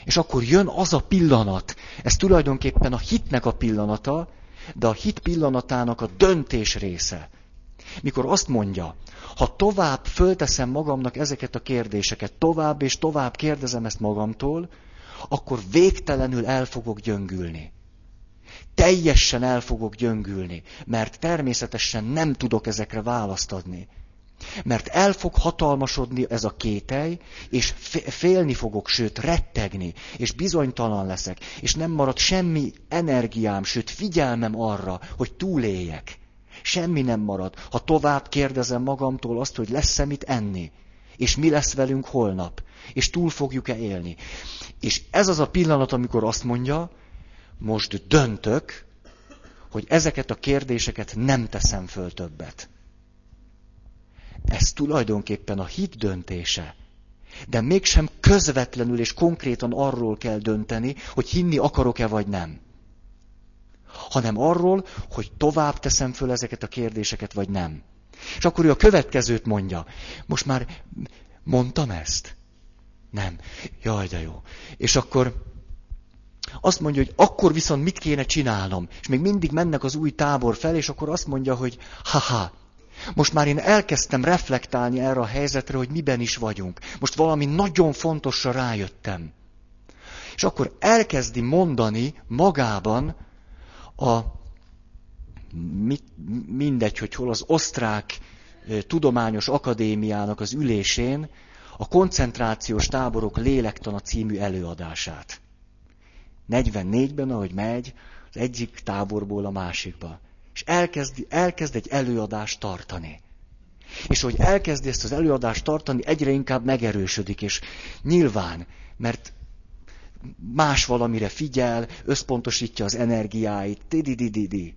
És akkor jön az a pillanat, ez tulajdonképpen a hitnek a pillanata, de a hit pillanatának a döntés része. Mikor azt mondja, ha tovább fölteszem magamnak ezeket a kérdéseket, tovább és tovább kérdezem ezt magamtól, akkor végtelenül el fogok gyöngülni teljesen el fogok gyöngülni, mert természetesen nem tudok ezekre választ adni. Mert el fog hatalmasodni ez a kételj, és félni fogok, sőt rettegni, és bizonytalan leszek, és nem marad semmi energiám, sőt figyelmem arra, hogy túléljek. Semmi nem marad, ha tovább kérdezem magamtól azt, hogy lesz-e mit enni, és mi lesz velünk holnap, és túl fogjuk-e élni. És ez az a pillanat, amikor azt mondja, most döntök, hogy ezeket a kérdéseket nem teszem föl többet. Ez tulajdonképpen a hit döntése. De mégsem közvetlenül és konkrétan arról kell dönteni, hogy hinni akarok-e vagy nem. Hanem arról, hogy tovább teszem föl ezeket a kérdéseket, vagy nem. És akkor ő a következőt mondja. Most már mondtam ezt? Nem. Jaj, de jó. És akkor azt mondja, hogy akkor viszont mit kéne csinálnom. És még mindig mennek az új tábor fel, és akkor azt mondja, hogy haha, most már én elkezdtem reflektálni erre a helyzetre, hogy miben is vagyunk. Most valami nagyon fontosra rájöttem. És akkor elkezdi mondani magában a mit, mindegy, hogy hol az osztrák tudományos akadémiának az ülésén a koncentrációs táborok lélektana című előadását. 44-ben, ahogy megy, az egyik táborból a másikba. És elkezd, elkezd egy előadást tartani. És hogy elkezdi ezt az előadást tartani, egyre inkább megerősödik, és nyilván, mert más valamire figyel, összpontosítja az energiáit, didi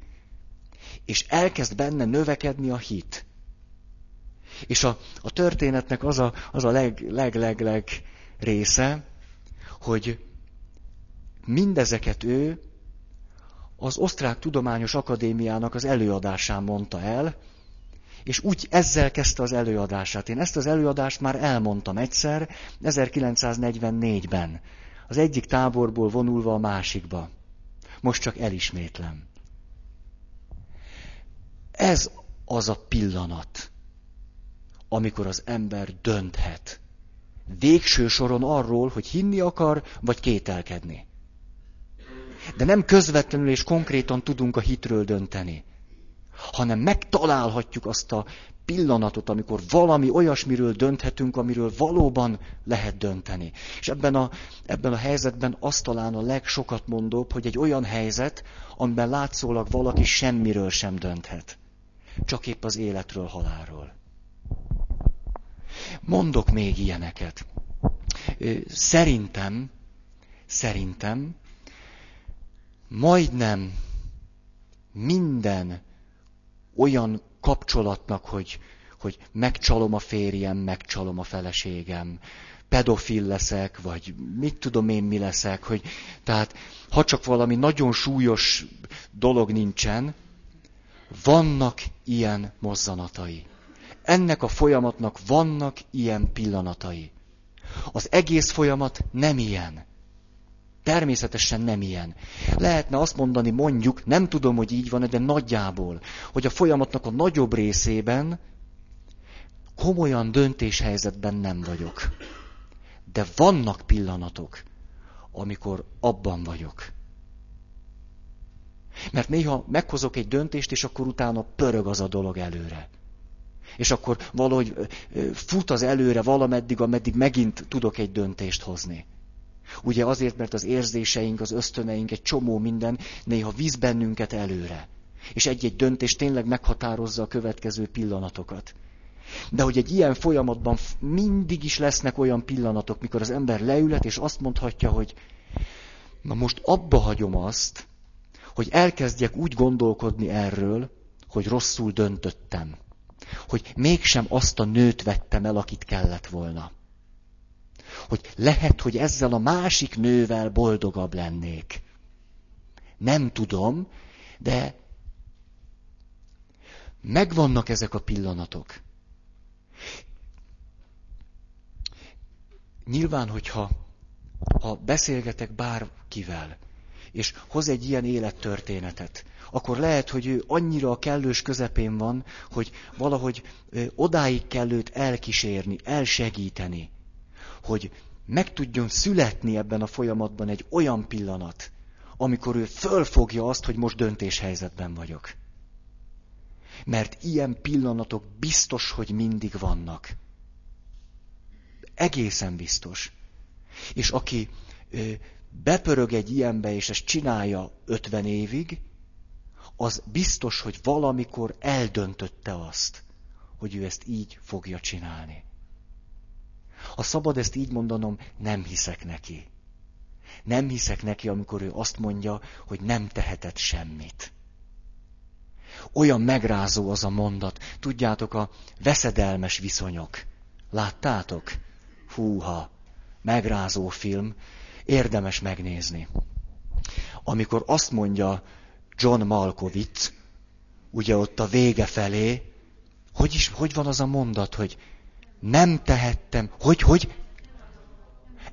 És elkezd benne növekedni a hit. És a, a történetnek az a, az a leg, leg, leg, leg része, hogy mindezeket ő az Osztrák Tudományos Akadémiának az előadásán mondta el, és úgy ezzel kezdte az előadását. Én ezt az előadást már elmondtam egyszer, 1944-ben, az egyik táborból vonulva a másikba. Most csak elismétlem. Ez az a pillanat, amikor az ember dönthet. Végső soron arról, hogy hinni akar, vagy kételkedni. De nem közvetlenül és konkrétan tudunk a hitről dönteni, hanem megtalálhatjuk azt a pillanatot, amikor valami olyasmiről dönthetünk, amiről valóban lehet dönteni. És ebben a, ebben a helyzetben azt talán a legsokat mondóbb, hogy egy olyan helyzet, amiben látszólag valaki semmiről sem dönthet. Csak épp az életről, halálról. Mondok még ilyeneket. Szerintem szerintem majdnem minden olyan kapcsolatnak, hogy, hogy megcsalom a férjem, megcsalom a feleségem, pedofil leszek, vagy mit tudom én mi leszek, hogy tehát ha csak valami nagyon súlyos dolog nincsen, vannak ilyen mozzanatai. Ennek a folyamatnak vannak ilyen pillanatai. Az egész folyamat nem ilyen. Természetesen nem ilyen. Lehetne azt mondani, mondjuk, nem tudom, hogy így van, de nagyjából, hogy a folyamatnak a nagyobb részében komolyan döntéshelyzetben nem vagyok. De vannak pillanatok, amikor abban vagyok. Mert néha meghozok egy döntést, és akkor utána pörög az a dolog előre. És akkor valahogy fut az előre valameddig, ameddig megint tudok egy döntést hozni. Ugye azért, mert az érzéseink, az ösztöneink, egy csomó minden néha víz bennünket előre. És egy-egy döntés tényleg meghatározza a következő pillanatokat. De hogy egy ilyen folyamatban mindig is lesznek olyan pillanatok, mikor az ember leület, és azt mondhatja, hogy na most abba hagyom azt, hogy elkezdjek úgy gondolkodni erről, hogy rosszul döntöttem. Hogy mégsem azt a nőt vettem el, akit kellett volna. Hogy lehet, hogy ezzel a másik nővel boldogabb lennék. Nem tudom, de megvannak ezek a pillanatok. Nyilván, hogyha ha beszélgetek bárkivel, és hoz egy ilyen élettörténetet, akkor lehet, hogy ő annyira a kellős közepén van, hogy valahogy odáig kell őt elkísérni, elsegíteni, hogy meg tudjon születni ebben a folyamatban egy olyan pillanat, amikor ő fölfogja azt, hogy most döntéshelyzetben vagyok. Mert ilyen pillanatok biztos, hogy mindig vannak. Egészen biztos. És aki bepörög egy ilyenbe, és ezt csinálja 50 évig, az biztos, hogy valamikor eldöntötte azt, hogy ő ezt így fogja csinálni. Ha szabad ezt így mondanom, nem hiszek neki. Nem hiszek neki, amikor ő azt mondja, hogy nem tehetett semmit. Olyan megrázó az a mondat. Tudjátok, a veszedelmes viszonyok. Láttátok? Húha, megrázó film érdemes megnézni. Amikor azt mondja John Malkovich, ugye ott a vége felé, hogy is, hogy van az a mondat, hogy nem tehettem, hogy, hogy?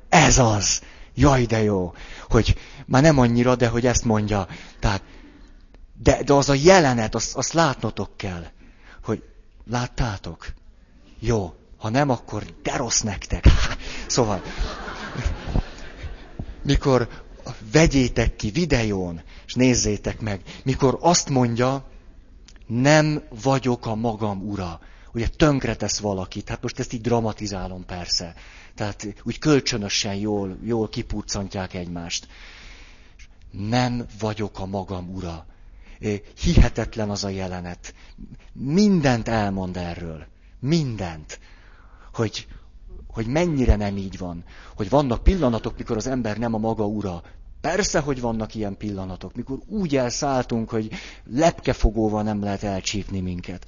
Ez az! Jaj, de jó! Hogy már nem annyira, de hogy ezt mondja. Tehát, de, de az a jelenet, azt, azt látnotok kell. Hogy láttátok? Jó. Ha nem, akkor de rossz nektek. Szóval, mikor vegyétek ki videón, és nézzétek meg, mikor azt mondja, nem vagyok a magam ura. Ugye tönkretesz valakit, hát most ezt így dramatizálom persze. Tehát úgy kölcsönösen jól, jól kipurcantják egymást. Nem vagyok a magam ura. Hihetetlen az a jelenet. Mindent elmond erről. Mindent. Hogy, hogy mennyire nem így van. Hogy vannak pillanatok, mikor az ember nem a maga ura. Persze, hogy vannak ilyen pillanatok, mikor úgy elszálltunk, hogy lepkefogóval nem lehet elcsípni minket.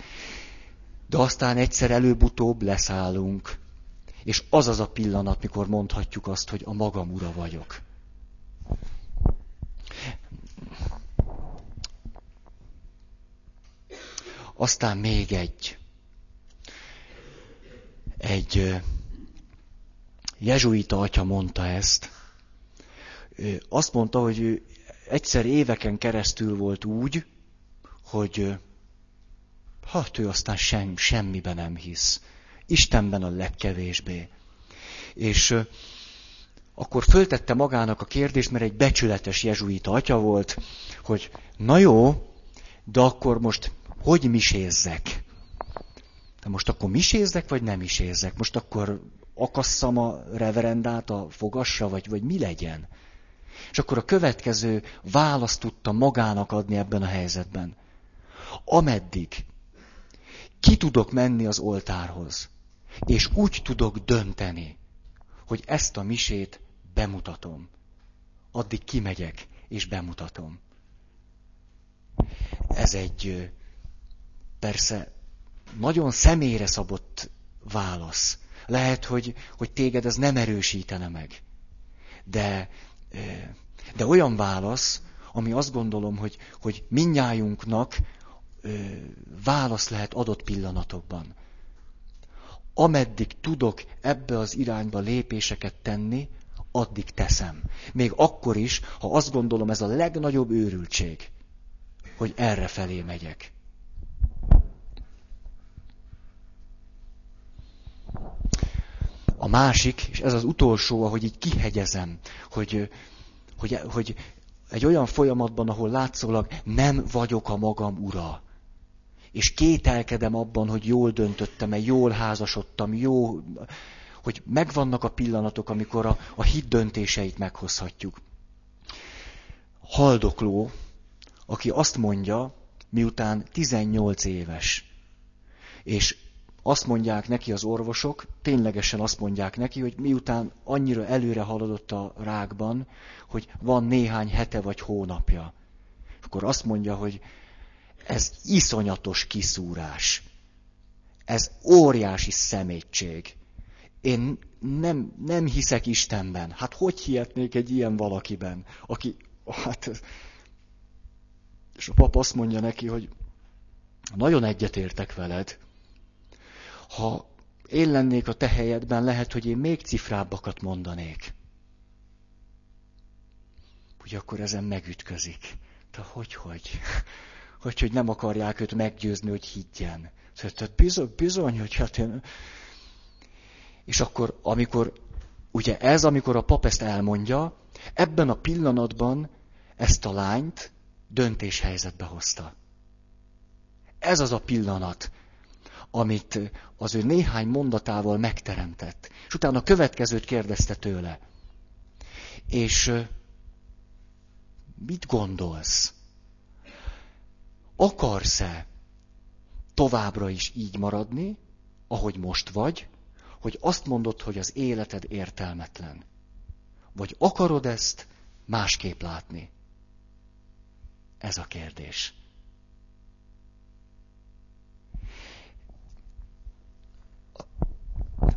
De aztán egyszer előbb-utóbb leszállunk. És az az a pillanat, mikor mondhatjuk azt, hogy a magam ura vagyok. Aztán még egy. Egy jezsuita atya mondta ezt. Azt mondta, hogy ő egyszer éveken keresztül volt úgy, hogy hát ő aztán sem, semmiben nem hisz. Istenben a legkevésbé. És akkor föltette magának a kérdést, mert egy becsületes jezsuita atya volt, hogy na jó, de akkor most hogy misézzek? De most akkor misézzek, vagy nem misézzek? Most akkor akasszam a reverendát a fogasra, vagy, vagy mi legyen? És akkor a következő választ tudta magának adni ebben a helyzetben. Ameddig ki tudok menni az oltárhoz, és úgy tudok dönteni, hogy ezt a misét bemutatom. addig kimegyek, és bemutatom. Ez egy persze nagyon személyre szabott válasz. Lehet, hogy, hogy téged ez nem erősítene meg. De, de olyan válasz, ami azt gondolom, hogy, hogy minnyájunknak válasz lehet adott pillanatokban. Ameddig tudok ebbe az irányba lépéseket tenni, addig teszem. Még akkor is, ha azt gondolom, ez a legnagyobb őrültség, hogy erre felé megyek. A másik, és ez az utolsó, ahogy így kihegyezem, hogy, hogy, hogy egy olyan folyamatban, ahol látszólag nem vagyok a magam ura, és kételkedem abban, hogy jól döntöttem-e, jól házasodtam, jó, hogy megvannak a pillanatok, amikor a, a hit döntéseit meghozhatjuk. Haldokló, aki azt mondja, miután 18 éves, és azt mondják neki az orvosok, ténylegesen azt mondják neki, hogy miután annyira előre haladott a rákban, hogy van néhány hete vagy hónapja. Akkor azt mondja, hogy ez iszonyatos kiszúrás. Ez óriási szemétség. Én nem, nem hiszek Istenben. Hát hogy hihetnék egy ilyen valakiben, aki, hát, és a pap azt mondja neki, hogy nagyon egyetértek veled, ha én lennék a te helyedben, lehet, hogy én még cifrábbakat mondanék. Hogy akkor ezen megütközik. De hogy, hogy? Hogy, hogy nem akarják őt meggyőzni, hogy higgyen. Tehát bizony, bizony hogy hát én... És akkor, amikor, ugye ez, amikor a pap ezt elmondja, ebben a pillanatban ezt a lányt döntéshelyzetbe hozta. Ez az a pillanat, amit az ő néhány mondatával megteremtett. És utána a következőt kérdezte tőle. És mit gondolsz? Akarsz-e továbbra is így maradni, ahogy most vagy, hogy azt mondod, hogy az életed értelmetlen? Vagy akarod ezt másképp látni? Ez a kérdés.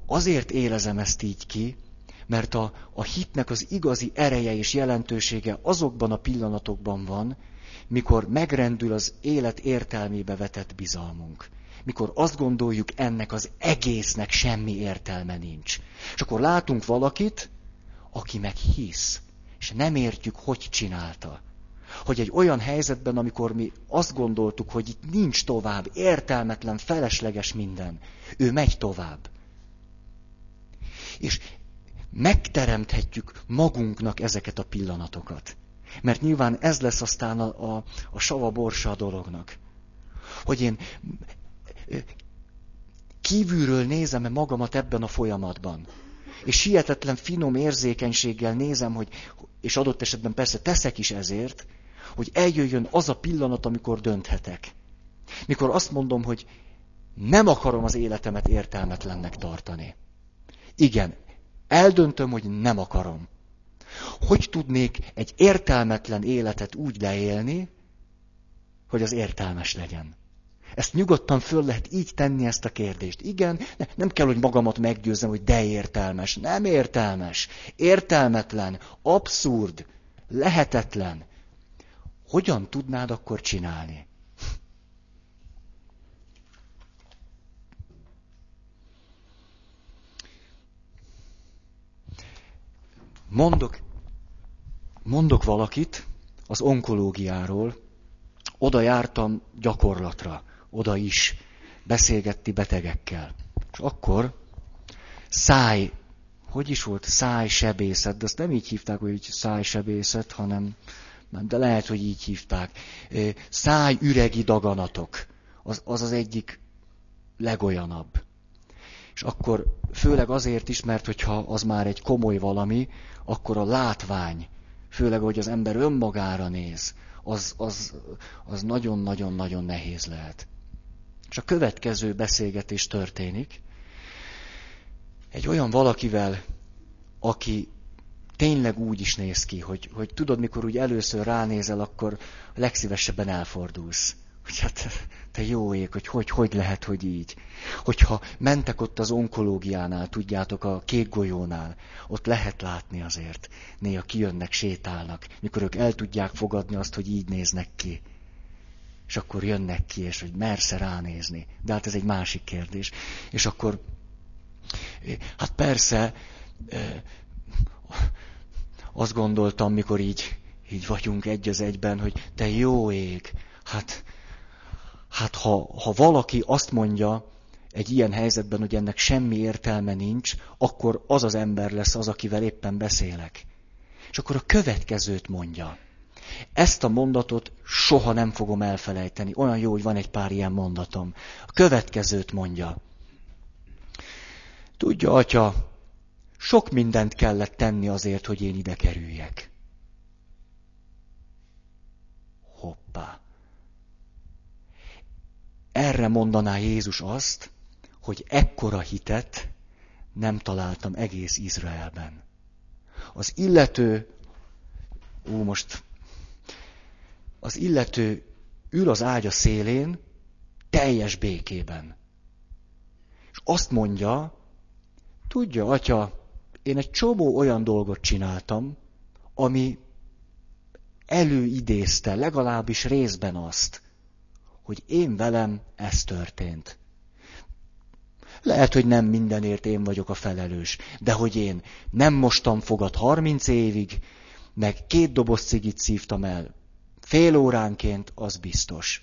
Azért élezem ezt így ki, mert a, a hitnek az igazi ereje és jelentősége azokban a pillanatokban van, mikor megrendül az élet értelmébe vetett bizalmunk. Mikor azt gondoljuk, ennek az egésznek semmi értelme nincs. És akkor látunk valakit, aki meg hisz, és nem értjük, hogy csinálta. Hogy egy olyan helyzetben, amikor mi azt gondoltuk, hogy itt nincs tovább, értelmetlen, felesleges minden, ő megy tovább. És megteremthetjük magunknak ezeket a pillanatokat. Mert nyilván ez lesz aztán a, a, a sava borsa a dolognak. Hogy én kívülről nézem-e magamat ebben a folyamatban. És sietetlen finom érzékenységgel nézem, hogy, és adott esetben persze teszek is ezért, hogy eljöjjön az a pillanat, amikor dönthetek. Mikor azt mondom, hogy nem akarom az életemet értelmetlennek tartani. Igen, eldöntöm, hogy nem akarom. Hogy tudnék egy értelmetlen életet úgy leélni, hogy az értelmes legyen? Ezt nyugodtan föl lehet így tenni ezt a kérdést. Igen, ne, nem kell, hogy magamat meggyőzzem, hogy de értelmes. Nem értelmes. Értelmetlen, abszurd, lehetetlen. Hogyan tudnád akkor csinálni? Mondok, mondok valakit az onkológiáról, oda jártam gyakorlatra, oda is beszélgetti betegekkel. És akkor száj, hogy is volt, szájsebészet, de azt nem így hívták, hogy szájsebészet, hanem, nem, de lehet, hogy így hívták. Szájüregi daganatok, az az, az egyik legolyanabb. És akkor főleg azért is, mert hogyha az már egy komoly valami, akkor a látvány, főleg, hogy az ember önmagára néz, az, az, az nagyon-nagyon-nagyon nehéz lehet. És a következő beszélgetés történik. Egy olyan valakivel, aki tényleg úgy is néz ki, hogy, hogy tudod, mikor úgy először ránézel, akkor legszívesebben elfordulsz. Hogy hát te jó ég, hogy, hogy hogy lehet, hogy így. Hogyha mentek ott az onkológiánál, tudjátok, a kék golyónál, ott lehet látni azért. Néha kijönnek, sétálnak, mikor ők el tudják fogadni azt, hogy így néznek ki. És akkor jönnek ki, és hogy mersze ránézni. De hát ez egy másik kérdés. És akkor, hát persze, azt gondoltam, mikor így, így vagyunk egy az egyben, hogy te jó ég, hát, hát ha, ha valaki azt mondja egy ilyen helyzetben, hogy ennek semmi értelme nincs, akkor az az ember lesz az, akivel éppen beszélek. És akkor a következőt mondja. Ezt a mondatot soha nem fogom elfelejteni. Olyan jó, hogy van egy pár ilyen mondatom. A következőt mondja. Tudja, atya, sok mindent kellett tenni azért, hogy én ide kerüljek. Hoppá. Erre mondaná Jézus azt, hogy ekkora hitet nem találtam egész Izraelben. Az illető, ú, most, az illető ül az ágya szélén, teljes békében. És azt mondja, tudja, atya, én egy csomó olyan dolgot csináltam, ami előidézte legalábbis részben azt, hogy én velem ez történt. Lehet, hogy nem mindenért én vagyok a felelős, de hogy én nem mostam fogad 30 évig, meg két doboz cigit szívtam el fél óránként, az biztos.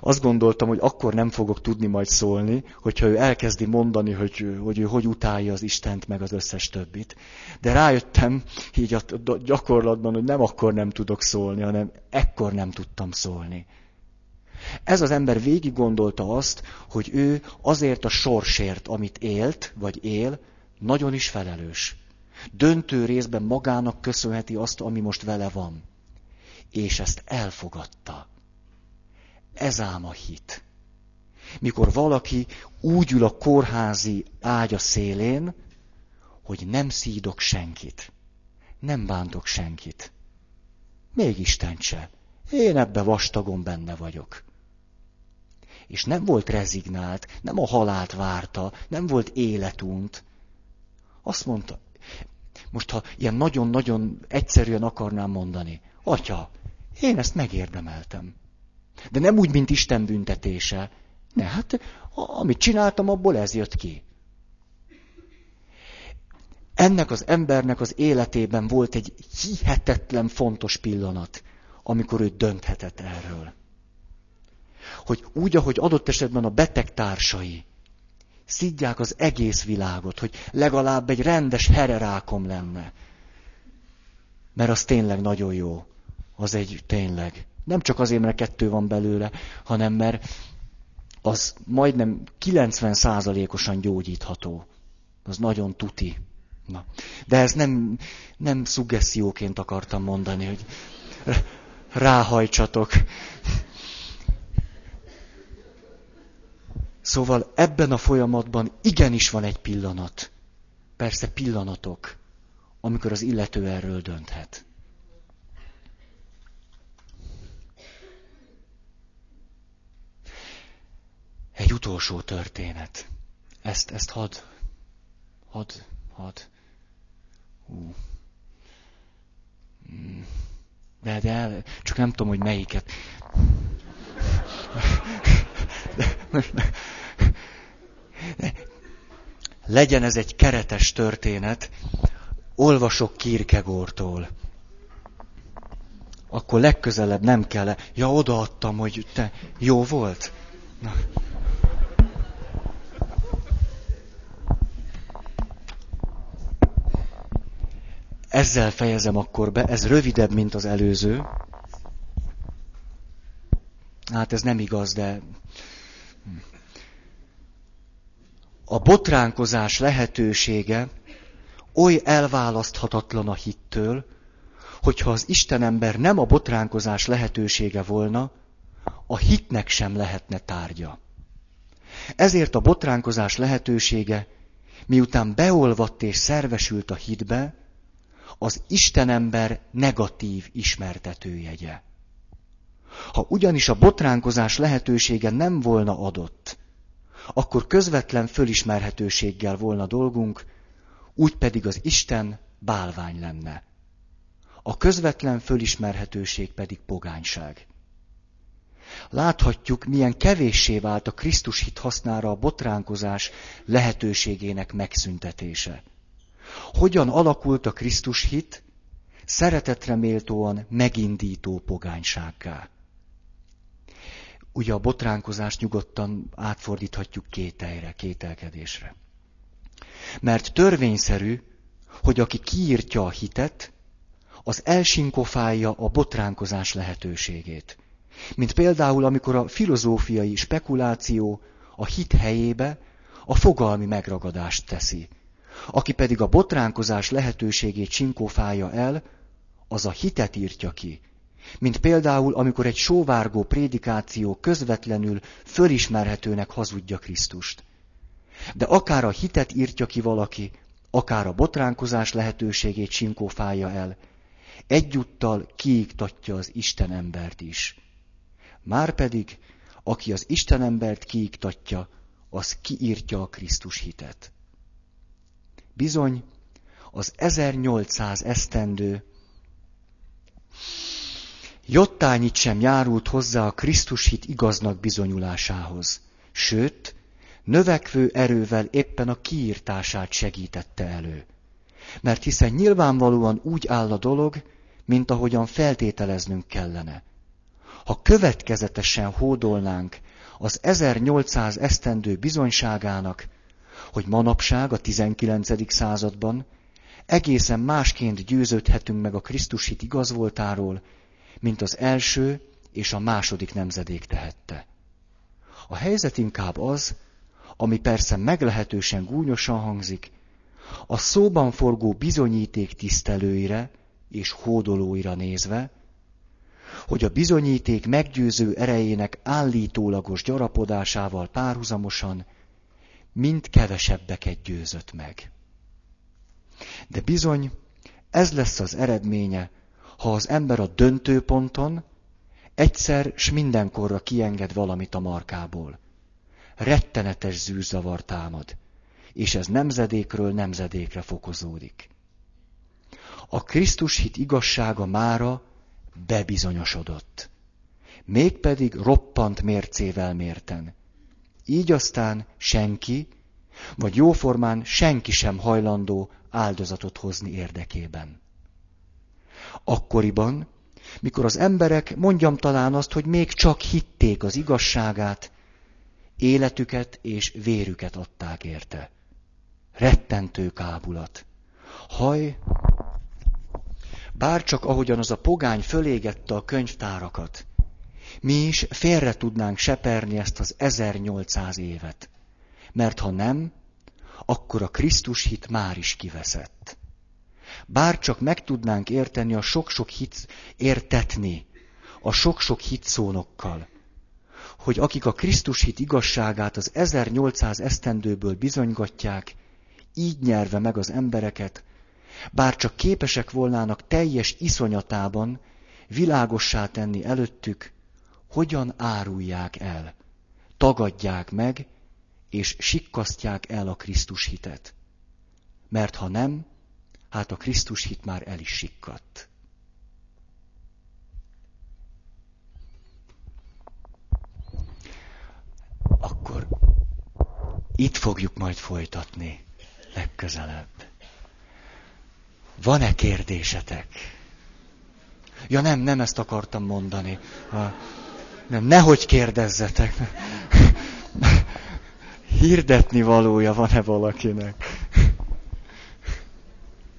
Azt gondoltam, hogy akkor nem fogok tudni majd szólni, hogyha ő elkezdi mondani, hogy, hogy ő hogy utálja az Istent, meg az összes többit. De rájöttem így a gyakorlatban, hogy nem akkor nem tudok szólni, hanem ekkor nem tudtam szólni. Ez az ember végig gondolta azt, hogy ő azért a sorsért, amit élt, vagy él, nagyon is felelős. Döntő részben magának köszönheti azt, ami most vele van. És ezt elfogadta. Ez ám a hit. Mikor valaki úgy ül a kórházi ágya szélén, hogy nem szídok senkit, nem bántok senkit. Még Isten se. Én ebbe vastagon benne vagyok. És nem volt rezignált, nem a halált várta, nem volt életunt. Azt mondta, most ha ilyen nagyon-nagyon egyszerűen akarnám mondani, atya, én ezt megérdemeltem. De nem úgy, mint Isten büntetése. Ne, hát amit csináltam, abból ez jött ki. Ennek az embernek az életében volt egy hihetetlen fontos pillanat, amikor ő dönthetett erről. Hogy úgy, ahogy adott esetben a beteg társai szidják az egész világot, hogy legalább egy rendes hererákom lenne. Mert az tényleg nagyon jó. Az egy tényleg. Nem csak azért, mert kettő van belőle, hanem mert az majdnem 90%-osan gyógyítható. Az nagyon tuti. Na. De ez nem, nem szuggesszióként akartam mondani, hogy ráhajtsatok. Szóval ebben a folyamatban igenis van egy pillanat. Persze pillanatok, amikor az illető erről dönthet. Egy utolsó történet. Ezt, ezt hadd, hadd, hadd. Hú. Hmm. De, de, csak nem tudom, hogy melyiket. Legyen ez egy keretes történet, olvasok Kierkegaardtól. Akkor legközelebb nem kell. Ja, odaadtam, hogy te jó volt. Na. Ezzel fejezem akkor be, ez rövidebb, mint az előző. Hát ez nem igaz, de... A botránkozás lehetősége oly elválaszthatatlan a hittől, hogyha az Istenember nem a botránkozás lehetősége volna, a hitnek sem lehetne tárgya. Ezért a botránkozás lehetősége, miután beolvadt és szervesült a hitbe, az Istenember negatív ismertetőjegye. Ha ugyanis a botránkozás lehetősége nem volna adott, akkor közvetlen fölismerhetőséggel volna dolgunk, úgy pedig az Isten bálvány lenne. A közvetlen fölismerhetőség pedig pogányság. Láthatjuk, milyen kevéssé vált a Krisztus hit hasznára a botránkozás lehetőségének megszüntetése. Hogyan alakult a Krisztus hit szeretetre méltóan megindító pogánysággá. Ugye a botránkozást nyugodtan átfordíthatjuk kételre, kételkedésre. Mert törvényszerű, hogy aki kiírtja a hitet, az elsinkofálja a botránkozás lehetőségét. Mint például, amikor a filozófiai spekuláció a hit helyébe a fogalmi megragadást teszi. Aki pedig a botránkozás lehetőségét csinkófálja el, az a hitet írtja ki. Mint például, amikor egy sóvárgó prédikáció közvetlenül fölismerhetőnek hazudja Krisztust. De akár a hitet írtja ki valaki, akár a botránkozás lehetőségét csinkófálja el, egyúttal kiiktatja az Isten embert is. Márpedig, aki az Isten embert kiiktatja, az kiírtja a Krisztus hitet. Bizony, az 1800 esztendő jottányit sem járult hozzá a Krisztus hit igaznak bizonyulásához, sőt, növekvő erővel éppen a kiírtását segítette elő. Mert hiszen nyilvánvalóan úgy áll a dolog, mint ahogyan feltételeznünk kellene. Ha következetesen hódolnánk az 1800 esztendő bizonyságának, hogy manapság a 19. században egészen másként győződhetünk meg a Krisztus hit igaz voltáról, mint az első és a második nemzedék tehette. A helyzet inkább az, ami persze meglehetősen gúnyosan hangzik, a szóban forgó bizonyíték tisztelőire és hódolóira nézve, hogy a bizonyíték meggyőző erejének állítólagos gyarapodásával párhuzamosan mind kevesebbeket győzött meg. De bizony, ez lesz az eredménye, ha az ember a döntőponton egyszer s mindenkorra kienged valamit a markából. Rettenetes zűrzavar támad, és ez nemzedékről nemzedékre fokozódik. A Krisztus hit igazsága mára bebizonyosodott. Mégpedig roppant mércével mérten. Így aztán senki, vagy jóformán senki sem hajlandó áldozatot hozni érdekében. Akkoriban, mikor az emberek, mondjam talán azt, hogy még csak hitték az igazságát, életüket és vérüket adták érte. Rettentő kábulat. Haj, bárcsak ahogyan az a pogány fölégette a könyvtárakat, mi is félre tudnánk seperni ezt az 1800 évet. Mert ha nem, akkor a Krisztus hit már is kiveszett. Bár csak meg tudnánk érteni a sok-sok hit, értetni a sok-sok hitszónokkal, hogy akik a Krisztus hit igazságát az 1800 esztendőből bizonygatják, így nyerve meg az embereket, bár csak képesek volnának teljes iszonyatában világossá tenni előttük, hogyan árulják el, tagadják meg, és sikkasztják el a Krisztus hitet. Mert ha nem, hát a Krisztus hit már el is sikkadt. Akkor itt fogjuk majd folytatni legközelebb. Van-e kérdésetek? Ja nem, nem ezt akartam mondani. Nem, nehogy kérdezzetek. Hirdetni valója van-e valakinek?